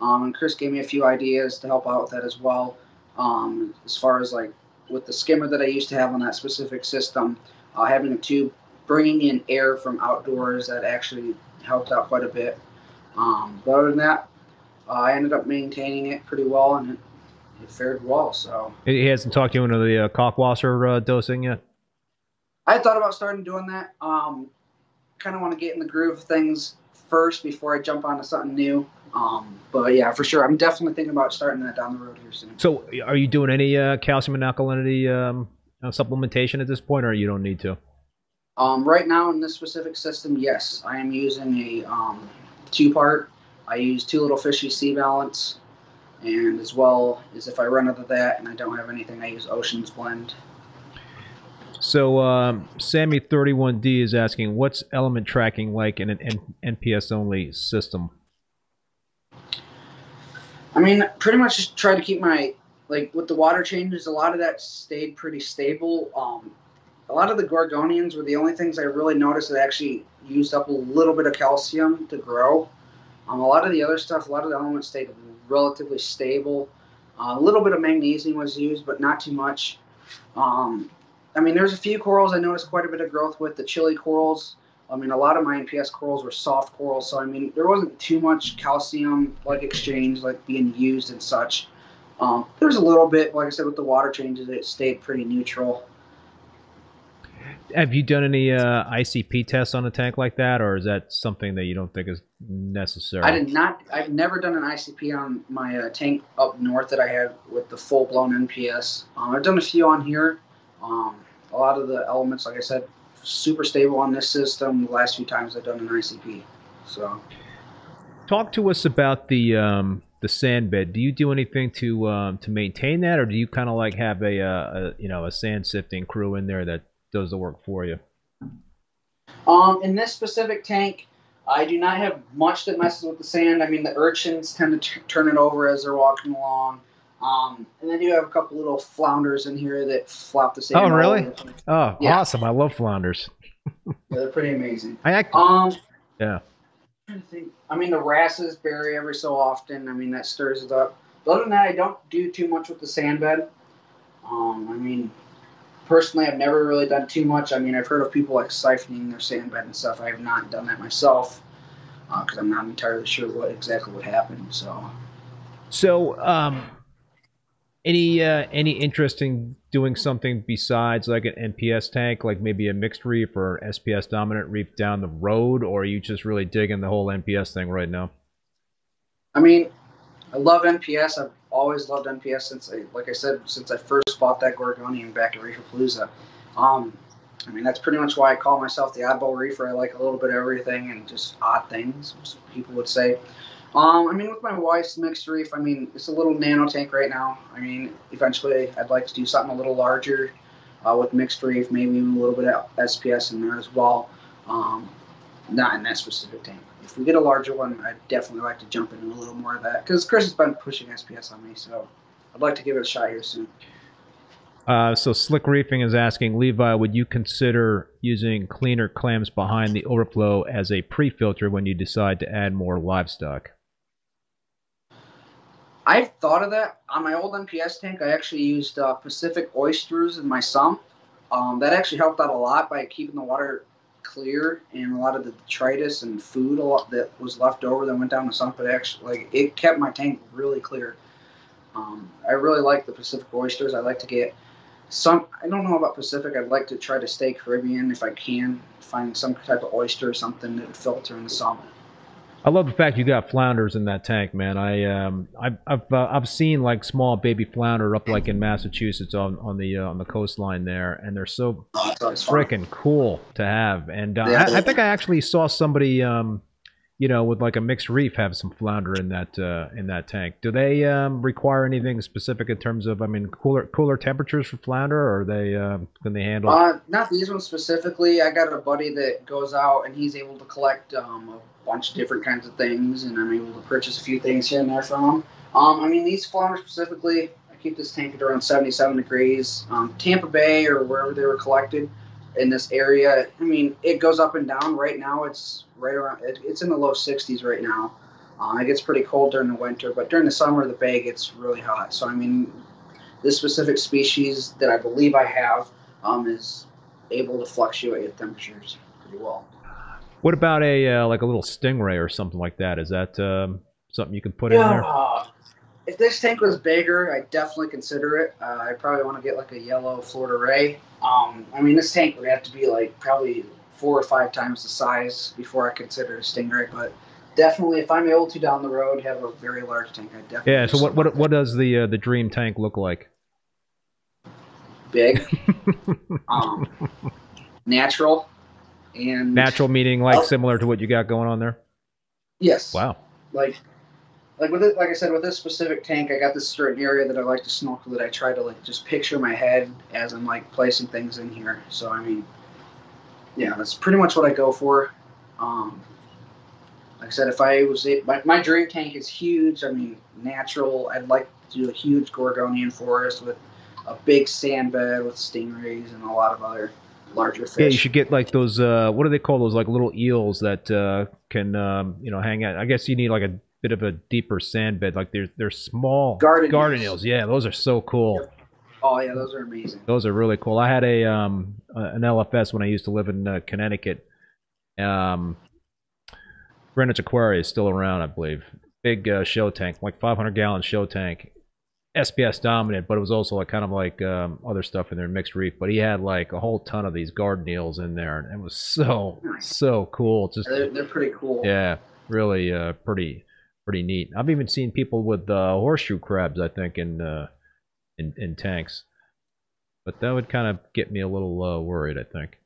Um, and Chris gave me a few ideas to help out with that as well. Um, as far as like with the skimmer that I used to have on that specific system, uh, having a tube bringing in air from outdoors that actually helped out quite a bit. Um, but other than that, uh, I ended up maintaining it pretty well, and it, it fared well. So He hasn't talked to you into the uh, Kalkwasser uh, dosing yet. I thought about starting doing that. Um, kind of want to get in the groove of things first before I jump onto something new. Um, but yeah, for sure, I'm definitely thinking about starting that down the road here soon. So, are you doing any uh, calcium and alkalinity um, supplementation at this point, or you don't need to? Um, right now in this specific system, yes, I am using a um, two-part. I use two little fishy C-Balance, and as well as if I run out of that and I don't have anything, I use Ocean's Blend. So, um, Sammy31D is asking, what's element tracking like in an N- NPS only system? I mean, pretty much just try to keep my like with the water changes. A lot of that stayed pretty stable. Um, a lot of the gorgonians were the only things I really noticed that actually used up a little bit of calcium to grow. Um, a lot of the other stuff, a lot of the elements stayed relatively stable. Uh, a little bit of magnesium was used, but not too much. Um, I mean, there's a few corals I noticed quite a bit of growth with the chili corals. I mean, a lot of my NPS corals were soft corals, so I mean, there wasn't too much calcium like exchange like being used and such. Um, there was a little bit, like I said, with the water changes, it stayed pretty neutral. Have you done any uh, ICP tests on a tank like that, or is that something that you don't think is necessary? I did not. I've never done an ICP on my uh, tank up north that I had with the full blown NPS. Um, I've done a few on here. Um, a lot of the elements, like I said, super stable on this system. The last few times I've done an ICP, so. Talk to us about the um, the sand bed. Do you do anything to um, to maintain that, or do you kind of like have a, uh, a you know a sand sifting crew in there that does the work for you? Um, in this specific tank, I do not have much that messes with the sand. I mean, the urchins tend to t- turn it over as they're walking along. Um, and then you have a couple little flounders in here that flop the sand. Oh, really? over the place. Oh, Yeah. awesome! I love flounders. Yeah, they're pretty amazing. I act- Um, Yeah. I'm trying to think. I mean, the wrasses bury every so often. I mean, that stirs it up. But other than that, I don't do too much with the sand bed. Um, I mean, personally, I've never really done too much. I mean, I've heard of people like siphoning their sand bed and stuff. I have not done that myself because I'm not entirely sure what exactly would happen. So, So, um, any uh, any interest in doing something besides like an NPS tank, like maybe a mixed reef or SPS dominant reef down the road, or are you just really digging the whole NPS thing right now? I mean, I love NPS. I've always loved NPS since I, like I said, since I first bought that Gorgonian back at Reefapalooza. Um, I mean, that's pretty much why I call myself the oddball reefer. I like a little bit of everything and just odd things, people would say. Um, I mean, with my wife's mixed reef, I mean, it's a little nano tank right now. I mean, eventually I'd like to do something a little larger uh, with mixed reef, maybe even a little bit of SPS in there as well. Um, not in that specific tank. If we get a larger one, I'd definitely like to jump into a little more of that because Chris has been pushing SPS on me, so I'd like to give it a shot here soon. Uh, so Slick Reefing is asking Levi, would you consider using cleaner clams behind the overflow as a pre-filter when you decide to add more livestock? I've thought of that on my old NPS tank. I actually used uh, Pacific oysters in my sump, Um, that actually helped out a lot by keeping the water clear and a lot of the detritus and food a lot that was left over that went down the sump. But actually, like it kept my tank really clear. Um, I really like the Pacific oysters. I like to get some. I don't know about Pacific. I'd like to try to stay Caribbean if I can. Find some type of oyster or something that would filter in the sump. I love the fact you got flounders in that tank, man. I um, I've I've, uh, I've seen like small baby flounder up like in Massachusetts on on the uh, on the coastline there, and they're so freaking cool to have. And uh. I, I think I actually saw somebody, um, you know, with like a mixed reef have some flounder in that uh, in that tank. Do they um, require anything specific in terms of, I mean, cooler cooler temperatures for flounder, or they um, can they handle? Uh, not these ones specifically. I got a buddy that goes out and he's able to collect um, a bunch of different kinds of things, and I'm able to purchase a few things here and there from him. Um, I mean, these flounder specifically, I keep this tank at around 77 degrees. Um, Tampa Bay or wherever they were collected in this area, I mean, it goes up and down. Right now, it's right around. It, it's in the low 60s right now. Uh, it gets pretty cold during the winter, but during the summer, the bay gets really hot. So, I mean, this specific species that I believe I have um, is able to fluctuate with temperatures pretty well. What about a uh, like a little stingray or something like that? Is that um, something you can put in there? If this tank was bigger, I'd definitely consider it. Uh, I probably want to get like a yellow Florida Ray. Um, I mean, this tank would have to be like probably four or five times the size before I consider a Stingray. But definitely, if I'm able to down the road have a very large tank, I definitely Yeah. So what what what does the uh, the dream tank look like? big, um, natural, and Natural meaning like Oh. similar to what you got going on there. Yes. Wow. like like with it like I said with this specific tank I got this certain area that I like to snorkel that I try to like just picture my head as I'm like placing things in here. So I mean yeah, that's pretty much what I go for. Um like I said, if I was it, my, my dream tank is huge. I mean, natural. I'd like to do a huge Gorgonian forest with a big sand bed with stingrays and a lot of other larger fish. Yeah, you should get like those. Uh, what do they call those? Like little eels that uh, can, um, you know, hang out. I guess you need like a bit of a deeper sand bed. Like they're they're small Garden garden eels. eels. Yeah, those are so cool. oh yeah, those are amazing. Those are really cool. I had a um an LFS when I used to live in uh, Connecticut. Um, Greenwich Aquarium is still around, I believe. Big uh, show tank, like 500 gallon show tank. SPS dominant, but it was also like kind of like um, other stuff in there, mixed reef. But he had like a whole ton of these garden eels in there, and it was so so cool. Just They're, they're pretty cool. yeah, really uh, pretty pretty neat. I've even seen people with uh, horseshoe crabs, I think, in uh, in in tanks. But that would kind of get me a little uh, worried, I think.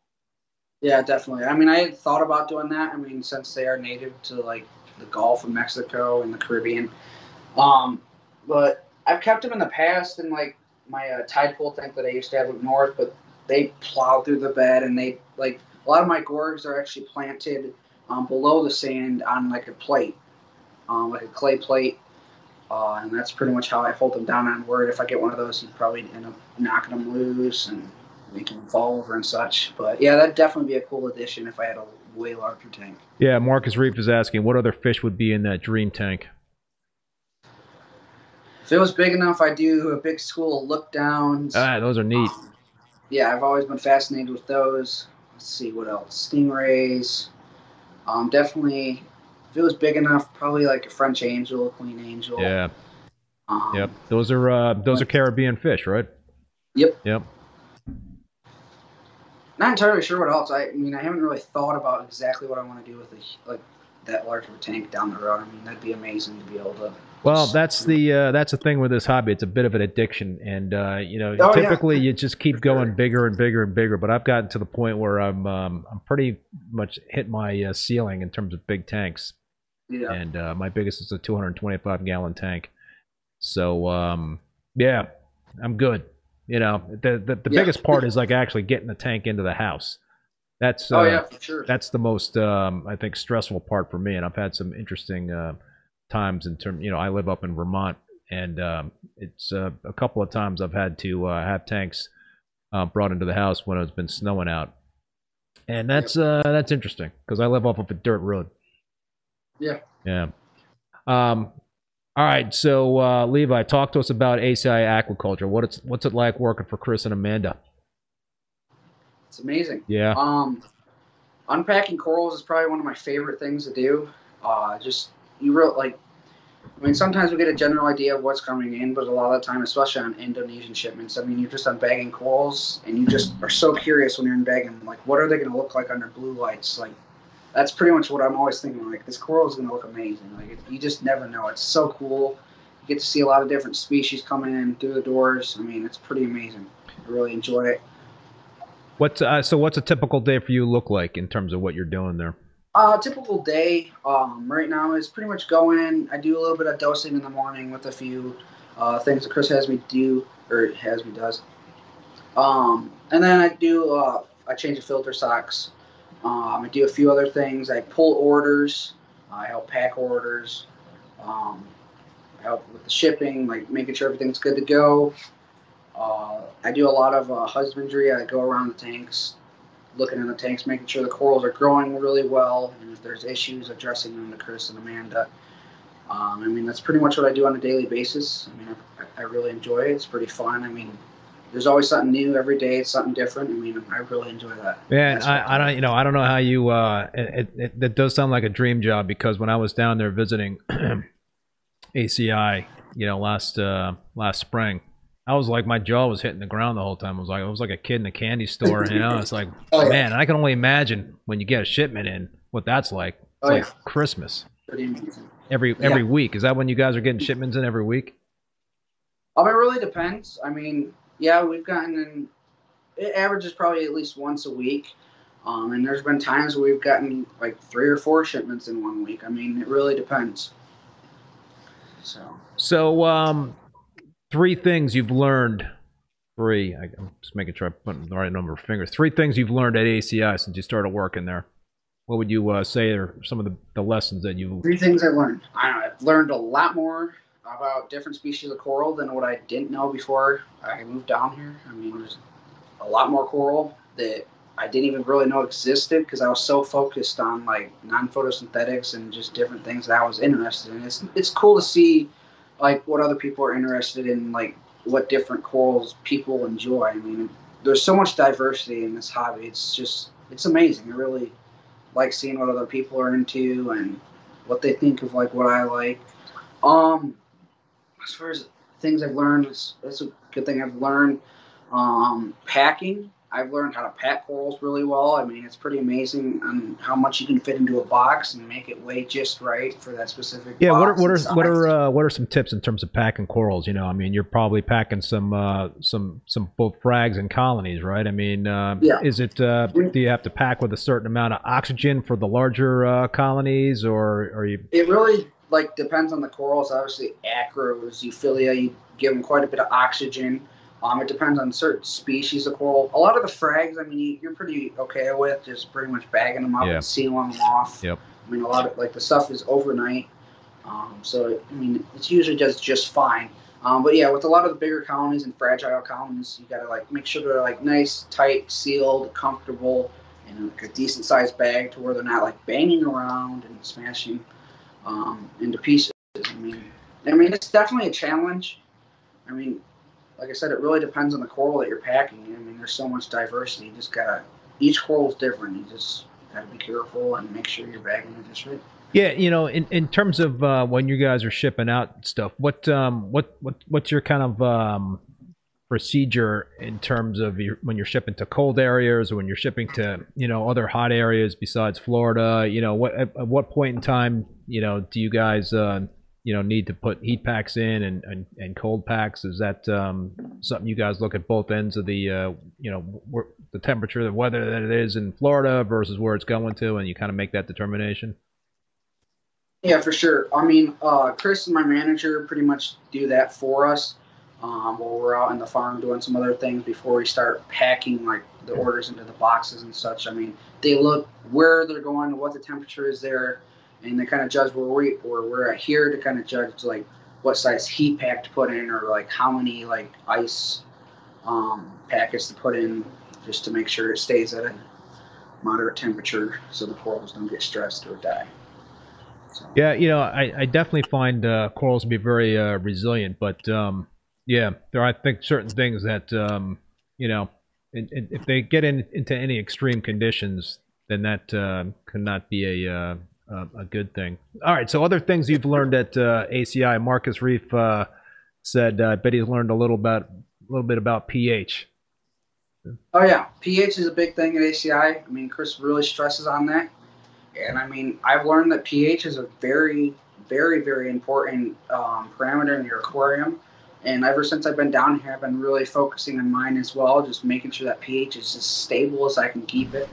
Yeah, definitely. I mean, I thought about doing that. I mean, since they are native to like the Gulf of Mexico and the Caribbean, um, but I've kept them in the past in like my uh, tide pool tank that I used to have up north. But they plowed through the bed, and they like a lot of my gorgs are actually planted um, below the sand on like a plate, um, like a clay plate. Uh, and that's pretty much how I hold them down on word. If I get one of those, you'd probably end up knocking them loose and making them fall over and such. But yeah, that'd definitely be a cool addition if I had a way larger tank. Yeah, Marcus Reef is asking what other fish would be in that dream tank. If it was big enough, I'd do a big school of look downs. Ah, those are neat. Um, yeah, I've always been fascinated with those. Let's see what else. Stingrays. Um, definitely. If it was big enough, probably like a French angel, a queen angel. Yeah, Um, yep. Those are uh, those are Caribbean fish, right? Yep. Yep. Not entirely sure what else. I, I mean, I haven't really thought about exactly what I want to do with a, like that large of a tank down the road. I mean, that'd be amazing to be able to. Well, that's the uh, that's the thing with this hobby. It's a bit of an addiction, and uh, you know, Oh, yeah. typically you just keep going sure. bigger and bigger and bigger. But I've gotten to the point where I'm um, I'm pretty much hit my uh, ceiling in terms of big tanks, Yeah. and uh, my biggest is a 225 gallon tank. So um, yeah, I'm good. You know, the the, the Yeah. biggest part is like actually getting the tank into the house. That's uh, oh yeah, for sure. that's the most um, I think stressful part for me, and I've had some interesting uh, times in terms. You know, I live up in Vermont, and um, it's uh, a couple of times I've had to uh, have tanks uh, brought into the house when it's been snowing out, and that's uh, that's interesting because I live off of a dirt road. Yeah. Yeah. Um. All right, so uh, Levi, talk to us about ACI aquaculture. What it's what's it like working for Chris and Amanda? It's amazing. Yeah. Um, unpacking corals is probably one of my favorite things to do. Uh, just you real like. I mean, sometimes we get a general idea of what's coming in, but a lot of the time, especially on Indonesian shipments, I mean, you're just unbagging corals, and you just are so curious when you're unbagging. Like, what are they going to look like under blue lights? Like, that's pretty much what I'm always thinking. Like, this coral is going to look amazing. Like, it, you just never know. It's so cool. You get to see a lot of different species coming in through the doors. I mean, it's pretty amazing. I really enjoy it. What's uh, so? What's a typical day for you look like in terms of what you're doing there? Uh, typical day um, right now is pretty much going. in. I do a little bit of dosing in the morning with a few uh, things that Chris has me do or has me does. Um, and then I do uh, I change the filter socks. Um, I do a few other things. I pull orders. I help pack orders. Um, I help with the shipping, like making sure everything's good to go. Uh, I do a lot of uh, husbandry. I go around the tanks, looking in the tanks, making sure the corals are growing really well, and if there's issues, addressing them to Chris and Amanda. Um, I mean, that's pretty much what I do on a daily basis. I mean, I, I really enjoy it. It's pretty fun. I mean, there's always something new every day. It's something different. I mean, I really enjoy that. Yeah, I, I don't, you know, I don't know how you. Uh, it, it, it that does sound like a dream job because when I was down there visiting ACI, you know, last uh, last spring, I was like, my jaw was hitting the ground the whole time. I was like, I was like a kid in a candy store, you know. It's like, Oh, yeah. man, I can only imagine when you get a shipment in what that's like. It's Oh, like yeah. Christmas every every week. Is that when you guys are getting shipments in every week? Um, it really depends. I mean, yeah, we've gotten in. It averages probably at least once a week. Um, and there's been times where we've gotten like three or four shipments in one week. I mean, it really depends. So, So, um, three things you've learned. Three. I, I'm just making sure I put the right number of fingers. Three things you've learned at ACI since you started working there. What would you uh, say are some of the, the lessons that you've? three things I learned. I don't know, I've learned a lot more about different species of coral than what I didn't know before I moved down here. I mean, there's a lot more coral that I didn't even really know existed because I was so focused on like non-photosynthetics and just different things that I was interested in. It's it's cool to see like what other people are interested in, like what different corals people enjoy. I mean, there's so much diversity in this hobby. It's just it's amazing. I really like seeing what other people are into and what they think of like what I like. Um, as far as things I've learned, it's, that's a good thing I've learned. Um, packing, I've learned how to pack corals really well. I mean, it's pretty amazing on how much you can fit into a box and make it weigh just right for that specific. Yeah. What are what are what are uh, what are some tips in terms of packing corals? You know, I mean, you're probably packing some uh, some some both frags and colonies, right? I mean, uh, Yeah. is it? Uh, do you have to pack with a certain amount of oxygen for the larger uh, colonies, or are you? It really like depends on the corals. Obviously, acros, euphyllia, you give them quite a bit of oxygen. Um, it depends on certain species of coral. A lot of the frags, I mean, you, you're pretty okay with just pretty much bagging them up Yeah. and sealing them off. Yep. I mean, a lot of like the stuff is overnight, um, so I mean, it's usually does just fine. Um, but yeah, with a lot of the bigger colonies and fragile colonies, you gotta like make sure they're like nice, tight, sealed, comfortable, and like a decent sized bag to where they're not like banging around and smashing um, into pieces. I mean, I mean, it's definitely a challenge. I mean, like I said, it really depends on the coral that you're packing. I mean, there's so much diversity. You just gotta each coral is different. You just gotta be careful and make sure you're bagging it just right. Yeah, you know, in, in terms of uh, when you guys are shipping out stuff, what um what what what's your kind of um procedure in terms of your, when you're shipping to cold areas or when you're shipping to you know other hot areas besides Florida? You know, what at, at what point in time you know do you guys uh, you know need to put heat packs in and, and, and cold packs? Is that um, something you guys look at both ends of the uh, you know where, the temperature, the weather that it is in Florida versus where it's going to, and you kind of make that determination? Yeah, for sure. I mean, uh, Chris and my manager pretty much do that for us um, while we're out in the farm doing some other things before we start packing like the orders into the boxes and such. I mean, they look where they're going, what the temperature is there, and they kind of judge where we where we're here to kind of judge like what size heat pack to put in or like how many like ice um, packets to put in just to make sure it stays at a moderate temperature so the corals don't get stressed or die. So. Yeah, you know, I, I definitely find uh, corals to be very uh, resilient, but um, yeah, there are I think certain things that um, you know if they get in, into any extreme conditions, then that uh, cannot be a, a a good thing. All right. So other things you've learned at uh, ACI, Marcus Reef uh, said. Uh, I bet he's learned a little about a little bit about pH. Oh yeah, pH is a big thing at ACI. I mean, Chris really stresses on that, and I mean, I've learned that pH is a very, very, very important um, parameter in your aquarium. And ever since I've been down here, I've been really focusing on mine as well, just making sure that pH is as stable as I can keep it.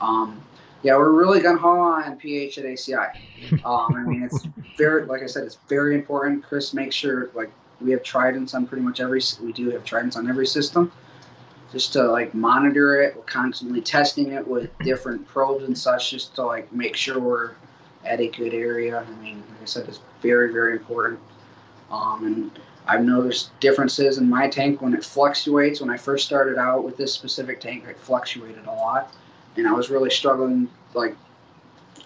Um, yeah, we're really gun ho on pH at ACI. Um, I mean, it's very, like I said, it's very important. Chris makes sure, like, we have tridents on pretty much every. We do have tridents on every system, just to like monitor it. We're constantly testing it with different probes and such, just to like make sure we're at a good area. I mean, like I said, it's very, very important. Um, and I've noticed differences in my tank when it fluctuates. When I first started out with this specific tank, it fluctuated a lot, and I was really struggling, like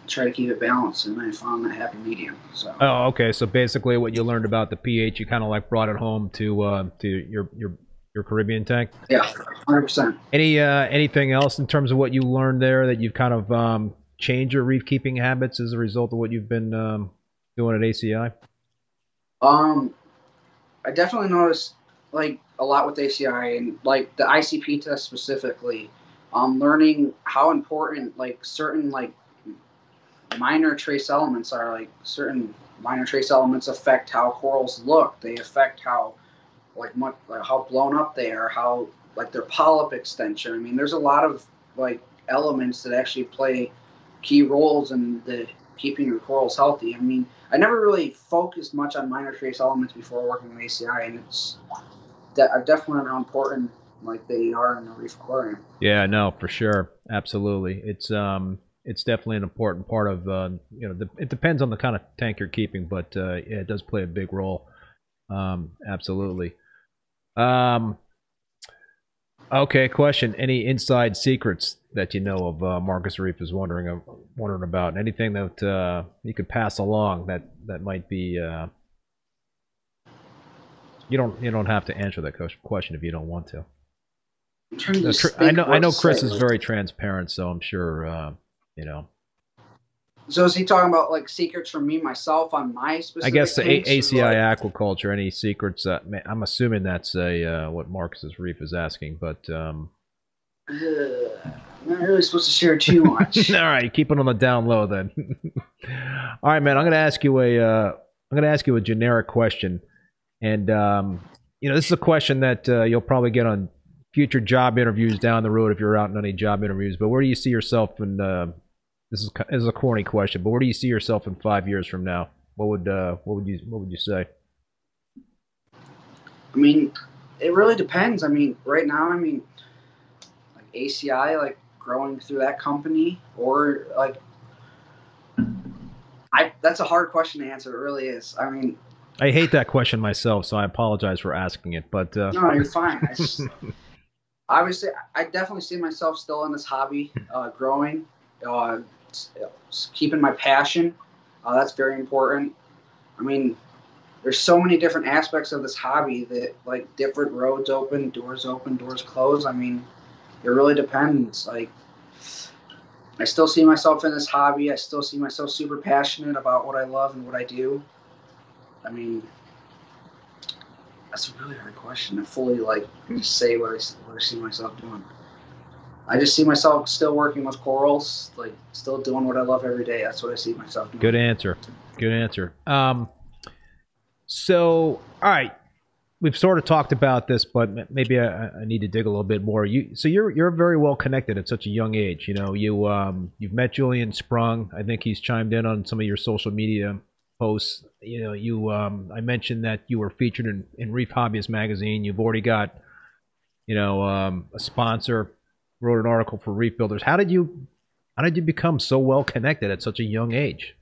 try to keep it balanced, and I found that happy medium. So. Oh, okay. So basically, what you learned about the pH, you kind of like brought it home to uh, to your your your Caribbean tank. Yeah, hundred percent. Any uh, anything else in terms of what you learned there that you've kind of um, changed your reef keeping habits as a result of what you've been um, doing at ACI? Um, I definitely noticed like a lot with ACI and like the ICP test specifically. Um, learning how important like certain like minor trace elements are like certain minor trace elements affect how corals look. They affect how like much like how blown up they are, how like their polyp extension. I mean, there's a lot of like elements that actually play key roles in the keeping your corals healthy. I mean, I never really focused much on minor trace elements before working with ACI, and it's that I've definitely learned how important like they are in a reef aquarium. Yeah, no, for sure, absolutely. It's um, it's definitely an important part of uh, you know. The, it depends on the kind of tank you're keeping, but uh, yeah, it does play a big role. Um, absolutely. Um, okay, question: Any inside secrets that you know of uh, Marcus Reef is wondering uh, wondering about? Anything that uh, you could pass along that that might be. Uh, you don't you don't have to answer that question if you don't want to. To I know I know Chris is very transparent, so I'm sure uh, you know. So is he talking about like secrets from me myself on my specific? I guess the a- ACI like- aquaculture. Any secrets? That, I'm assuming that's a uh, what Marcus's Reef is asking, but um, Ugh, I'm not really supposed to share too much. all right, keep it on the down low then. all right, man. I'm gonna ask you a uh, I'm gonna ask you a generic question, and um, you know this is a question that uh, you'll probably get on future job interviews down the road if you're out in any job interviews. But where do you see yourself in? Uh, this is this is a corny question, but where do you see yourself in five years from now? What would uh, what would you what would you say? I mean, it really depends. I mean, right now, I mean, like ACI, like growing through that company, or like, I that's a hard question to answer. It really is. I mean, I hate that question myself, so I apologize for asking it. But uh, no, you're fine. Obviously, I definitely see myself still in this hobby, uh, growing, uh, keeping my passion. Uh, that's very important. I mean, there's so many different aspects of this hobby that like different roads open, doors open, doors close. I mean, it really depends. Like, I still see myself in this hobby. I still see myself super passionate about what I love and what I do. I mean, that's a really hard question to fully like say what I, what I see myself doing. I just see myself still working with corals, like still doing what I love every day. That's what I see myself doing. Good answer. Good answer. Um, so, all right, we've sort of talked about this, but maybe I, I need to dig a little bit more. You, so you're you're very well connected at such a young age. You know, you um, you've met Julian Sprung. I think he's chimed in on some of your social media posts. You know, you um, I mentioned that you were featured in, in Reef Hobbyist magazine. You've already got, you know, um, a sponsor. Wrote an article for Reef Builders. How did you how did you become so well connected at such a young age?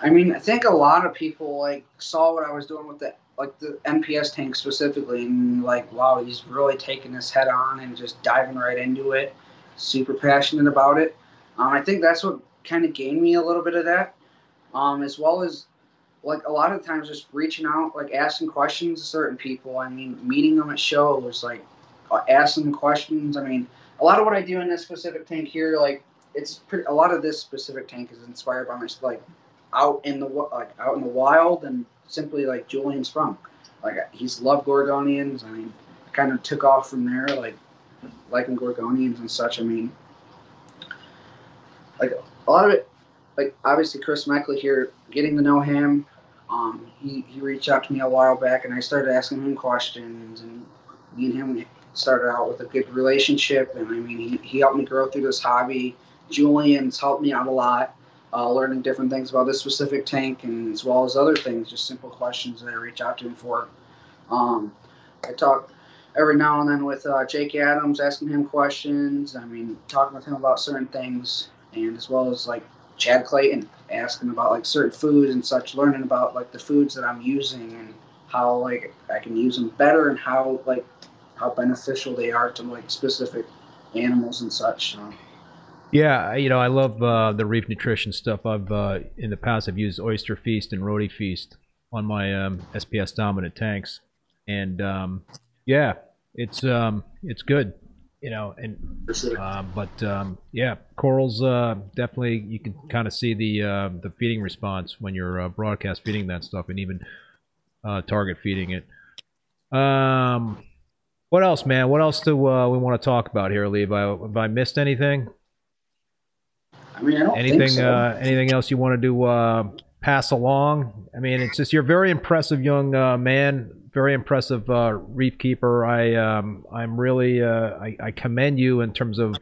I mean, I think a lot of people like saw what I was doing with the like the NPS tank specifically, and like, wow, he's really taking this head on and just diving right into it. Super passionate about it. Um, I think that's what kind of gained me a little bit of that, um, as well as like a lot of times just reaching out, like asking questions to certain people. I mean, meeting them at shows, like asking questions. I mean, a lot of what I do in this specific tank here, like it's pretty. A lot of this specific tank is inspired by my like out in the like out in the wild and simply like Julian Sprung. Like he's loved Gorgonians. I mean, kind of took off from there, like liking Gorgonians and such. I mean, like a lot of it, like obviously Chris Meckley here, getting to know him. Um, he, he reached out to me a while back, and I started asking him questions, and me and him started out with a good relationship. And I mean, he, he helped me grow through this hobby. Julian's helped me out a lot, uh, learning different things about this specific tank, and as well as other things, just simple questions that I reach out to him for. Um, I talk every now and then with uh, Jake Adams, asking him questions. I mean, talking with him about certain things, and as well as like Chad Clayton, asking about like certain foods and such, learning about like the foods that I'm using and how like I can use them better and how like how beneficial they are to like specific animals and such. So. Yeah, you know, I love uh, the reef nutrition stuff. I've uh, in the past I've used Oyster Feast and Roti Feast on my um, SPS dominant tanks, and um, yeah, it's um, it's good, you know. And uh, but um, yeah, corals uh, definitely you can kind of see the uh, the feeding response when you're uh, broadcast feeding that stuff, and even uh, target feeding it. Um, what else, man? What else do uh, we want to talk about here, Levi? Have I missed anything? I mean, I don't anything think so. uh, anything else you want to do uh, pass along i mean it's just you're a very impressive young uh, man very impressive uh, reef keeper. I um, i'm really uh, I, I commend you in terms of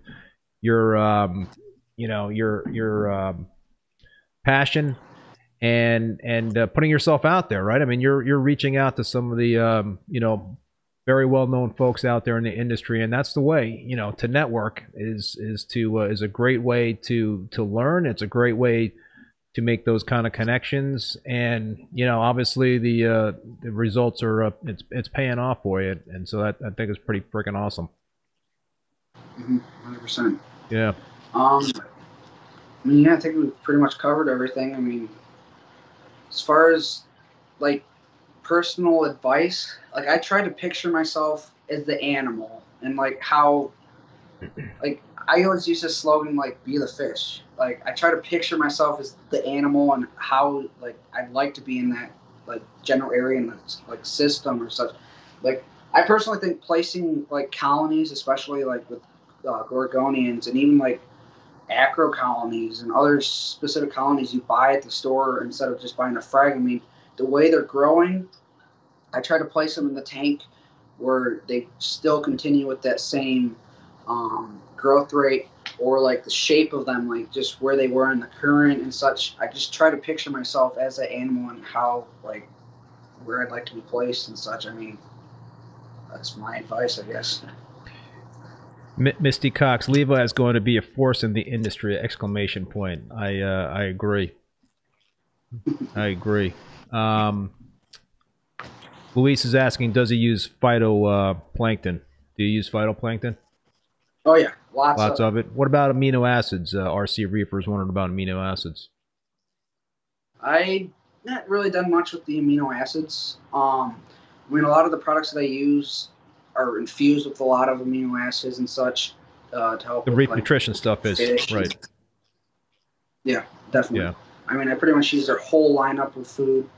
your um, you know your your um, passion and and uh, putting yourself out there right? I mean you're you're reaching out to some of the um, you know very well known folks out there in the industry and that's the way you know to network is is to uh, is a great way to to learn. It's a great way to make those kind of connections. And you know obviously the uh, the results are uh, it's it's paying off for you. And so that I think is pretty freaking awesome. Mhm, 100%. yeah. Um, I mean, yeah, I think we've pretty much covered everything. I mean, as far as like personal advice, like I try to picture myself as the animal and like how, like I always use this slogan like "Be the fish." Like I try to picture myself as the animal and how like I'd like to be in that like general area and like system or such. Like I personally think placing like colonies, especially like with uh, Gorgonians and even like acro colonies and other specific colonies you buy at the store instead of just buying a frag. I mean, the way they're growing, I try to place them in the tank where they still continue with that same um, growth rate or like the shape of them, like just where they were in the current and such. I just try to picture myself as an animal and how like where I'd like to be placed and such. I mean, that's my advice, I guess. Misty Cox, Levi is going to be a force in the industry! Exclamation point. I uh, I agree. I agree. Um, Luis is asking, does he use phytoplankton? Do you use phytoplankton? Oh yeah, lots, Lots of. of it. What about amino acids? Uh, RC Reefers wondering about amino acids. I not really done much with the amino acids. Um, I mean, a lot of the products that I use are infused with a lot of amino acids and such uh, to help. The reef like, nutrition stuff is right. Definitely. Yeah. I mean, I pretty much use their whole lineup of food.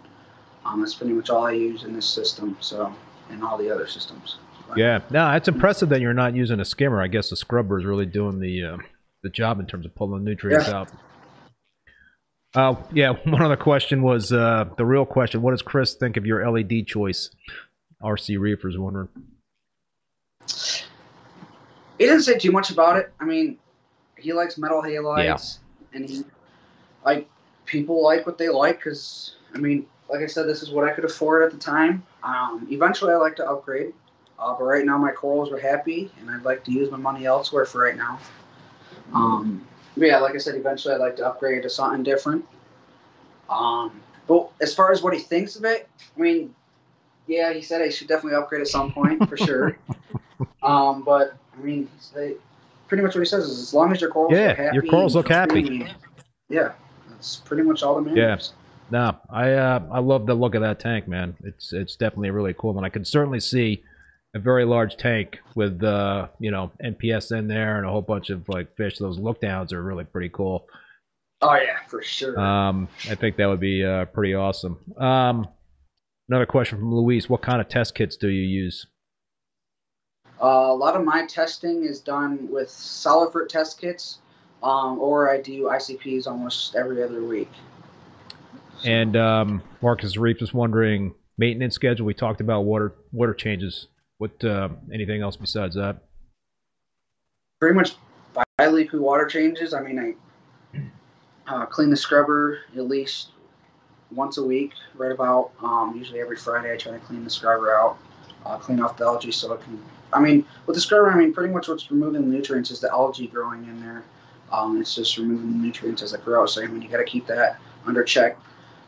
Um, that's pretty much all I use in this system. So, and all the other systems. Yeah, no, it's impressive that you're not using a skimmer. I guess the scrubber is really doing the uh, the job in terms of pulling nutrients Yeah. out. Uh, yeah, one other question was uh, the real question: What does Chris think of your LED choice? RC Reefers wondering. He didn't say too much about it. I mean, he likes metal halides, and he like people like what they like because I mean, like I said, this is what I could afford at the time. Um, eventually, I like to upgrade, uh, but right now my corals are happy, and I'd like to use my money elsewhere for right now. Um, yeah, like I said, eventually I'd like to upgrade to something different. Um, but as far as what he thinks of it, I mean, yeah, he said I should definitely upgrade at some point for sure. Um, but I mean, they, pretty much what he says is as long as your corals Yeah, look happy, your corals look happy. Yeah, that's pretty much all that Yeah. No, I uh, I love the look of that tank, man. It's it's definitely really cool, and I can certainly see a very large tank with uh, you know NPS in there and a whole bunch of like fish. Those lookdowns are really pretty cool. Oh yeah, for sure. Um, I think that would be uh, pretty awesome. Um, another question from Luis: What kind of test kits do you use? Uh, a lot of my testing is done with Salifert test kits, um, or I do ICPs almost every other week. And um, Marcus Reef is wondering maintenance schedule. We talked about water water changes. What uh, anything else besides that? Pretty much bi-weekly water changes. I mean, I uh, clean the scrubber at least once a week, right about. Um, usually every Friday, I try to clean the scrubber out, uh, clean off the algae so it can. I mean, with the scrubber, I mean, pretty much what's removing the nutrients is the algae growing in there. Um, it's just removing the nutrients as it grows. So I mean, you got to keep that under check.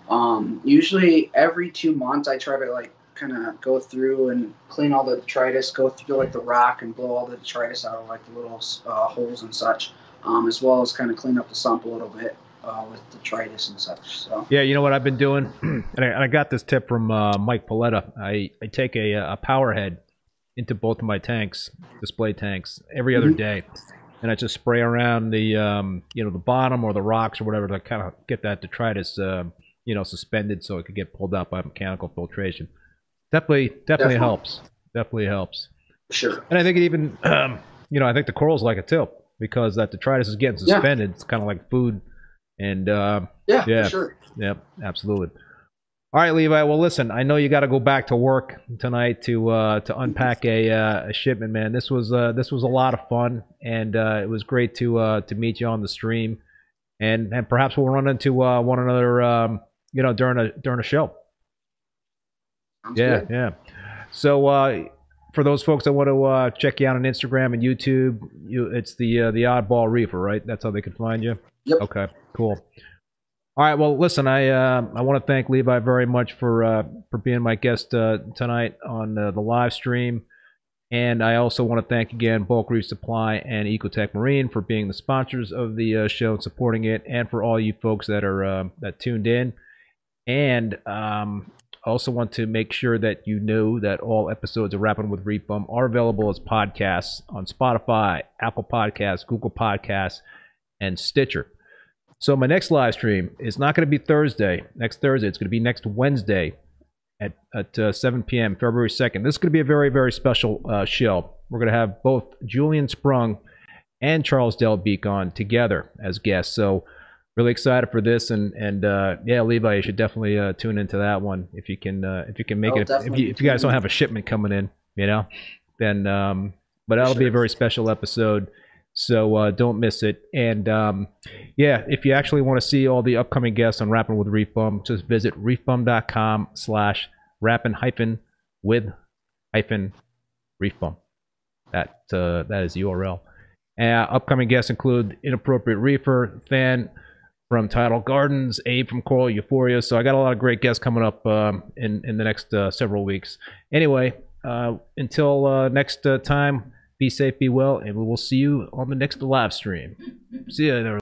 Um, usually every two months, I try to like kind of go through and clean all the detritus, go through like the rock and blow all the detritus out of like the little uh, holes and such, um, as well as kind of clean up the sump a little bit uh, with detritus and such. So Yeah, you know what I've been doing, and I, I got this tip from uh, Mike Paletta. I, I take a, a power head into both of my tanks, display tanks, every other Mhm. day, and I just spray around the um, you know the bottom or the rocks or whatever to kind of get that detritus uh, you know suspended so it could get pulled out by mechanical filtration. Definitely, definitely, Definitely. helps. Definitely helps. sure. And I think it even, um, you know, I think the corals like it too because that detritus is getting Yeah. suspended. It's kind of like food, and uh, Yeah, Yeah. for sure. Yep, absolutely. All right, Levi. Well, listen, I know you got to go back to work tonight to uh, to unpack a, uh, a shipment, man. This was uh, this was a lot of fun, and uh, it was great to uh, to meet you on the stream, and and perhaps we'll run into uh, one another, um, you know, during a during a show. Yeah, good. yeah. So uh, for those folks that want to uh, check you out on Instagram and YouTube, you it's the uh, the Oddball Reefer, right? That's how they can find you. Yep. Okay. Cool. All right. Well, listen, I uh, I want to thank Levi very much for uh, for being my guest uh, tonight on uh, the live stream, and I also want to thank again Bulk Reef Supply and Ecotech Marine for being the sponsors of the uh, show and supporting it, and for all you folks that are uh, that tuned in. And um, I also want to make sure that you know that all episodes of Rapping with Reef Bum are available as podcasts on Spotify, Apple Podcasts, Google Podcasts, and Stitcher. So my next live stream is not going to be Thursday. Next Thursday, it's going to be next Wednesday at at uh, 7 p.m. February 2nd. This is going to be a very very special uh, show. We're going to have both Julian Sprung and Charles Delbeek on together as guests. So really excited for this and and uh, yeah, Levi, you should definitely uh, tune into that one if you can uh, if you can make I'll it. If you, if you guys don't have a shipment coming in, you know, then um, but that'll be a very special episode. So uh, don't miss it. And um, yeah, if you actually want to see all the upcoming guests on Rapping with Reef Bum, just visit reefbum.com slash rapping hyphen with hyphen reef bum. That uh, that is the URL. Uh, upcoming guests include Inappropriate Reefer, Fan from Tidal Gardens, Abe from Coral Euphoria. So I got a lot of great guests coming up um, in in the next uh, several weeks. Anyway, uh, until uh, next uh, time, be safe, be well, and we will see you on the next live stream. See you there.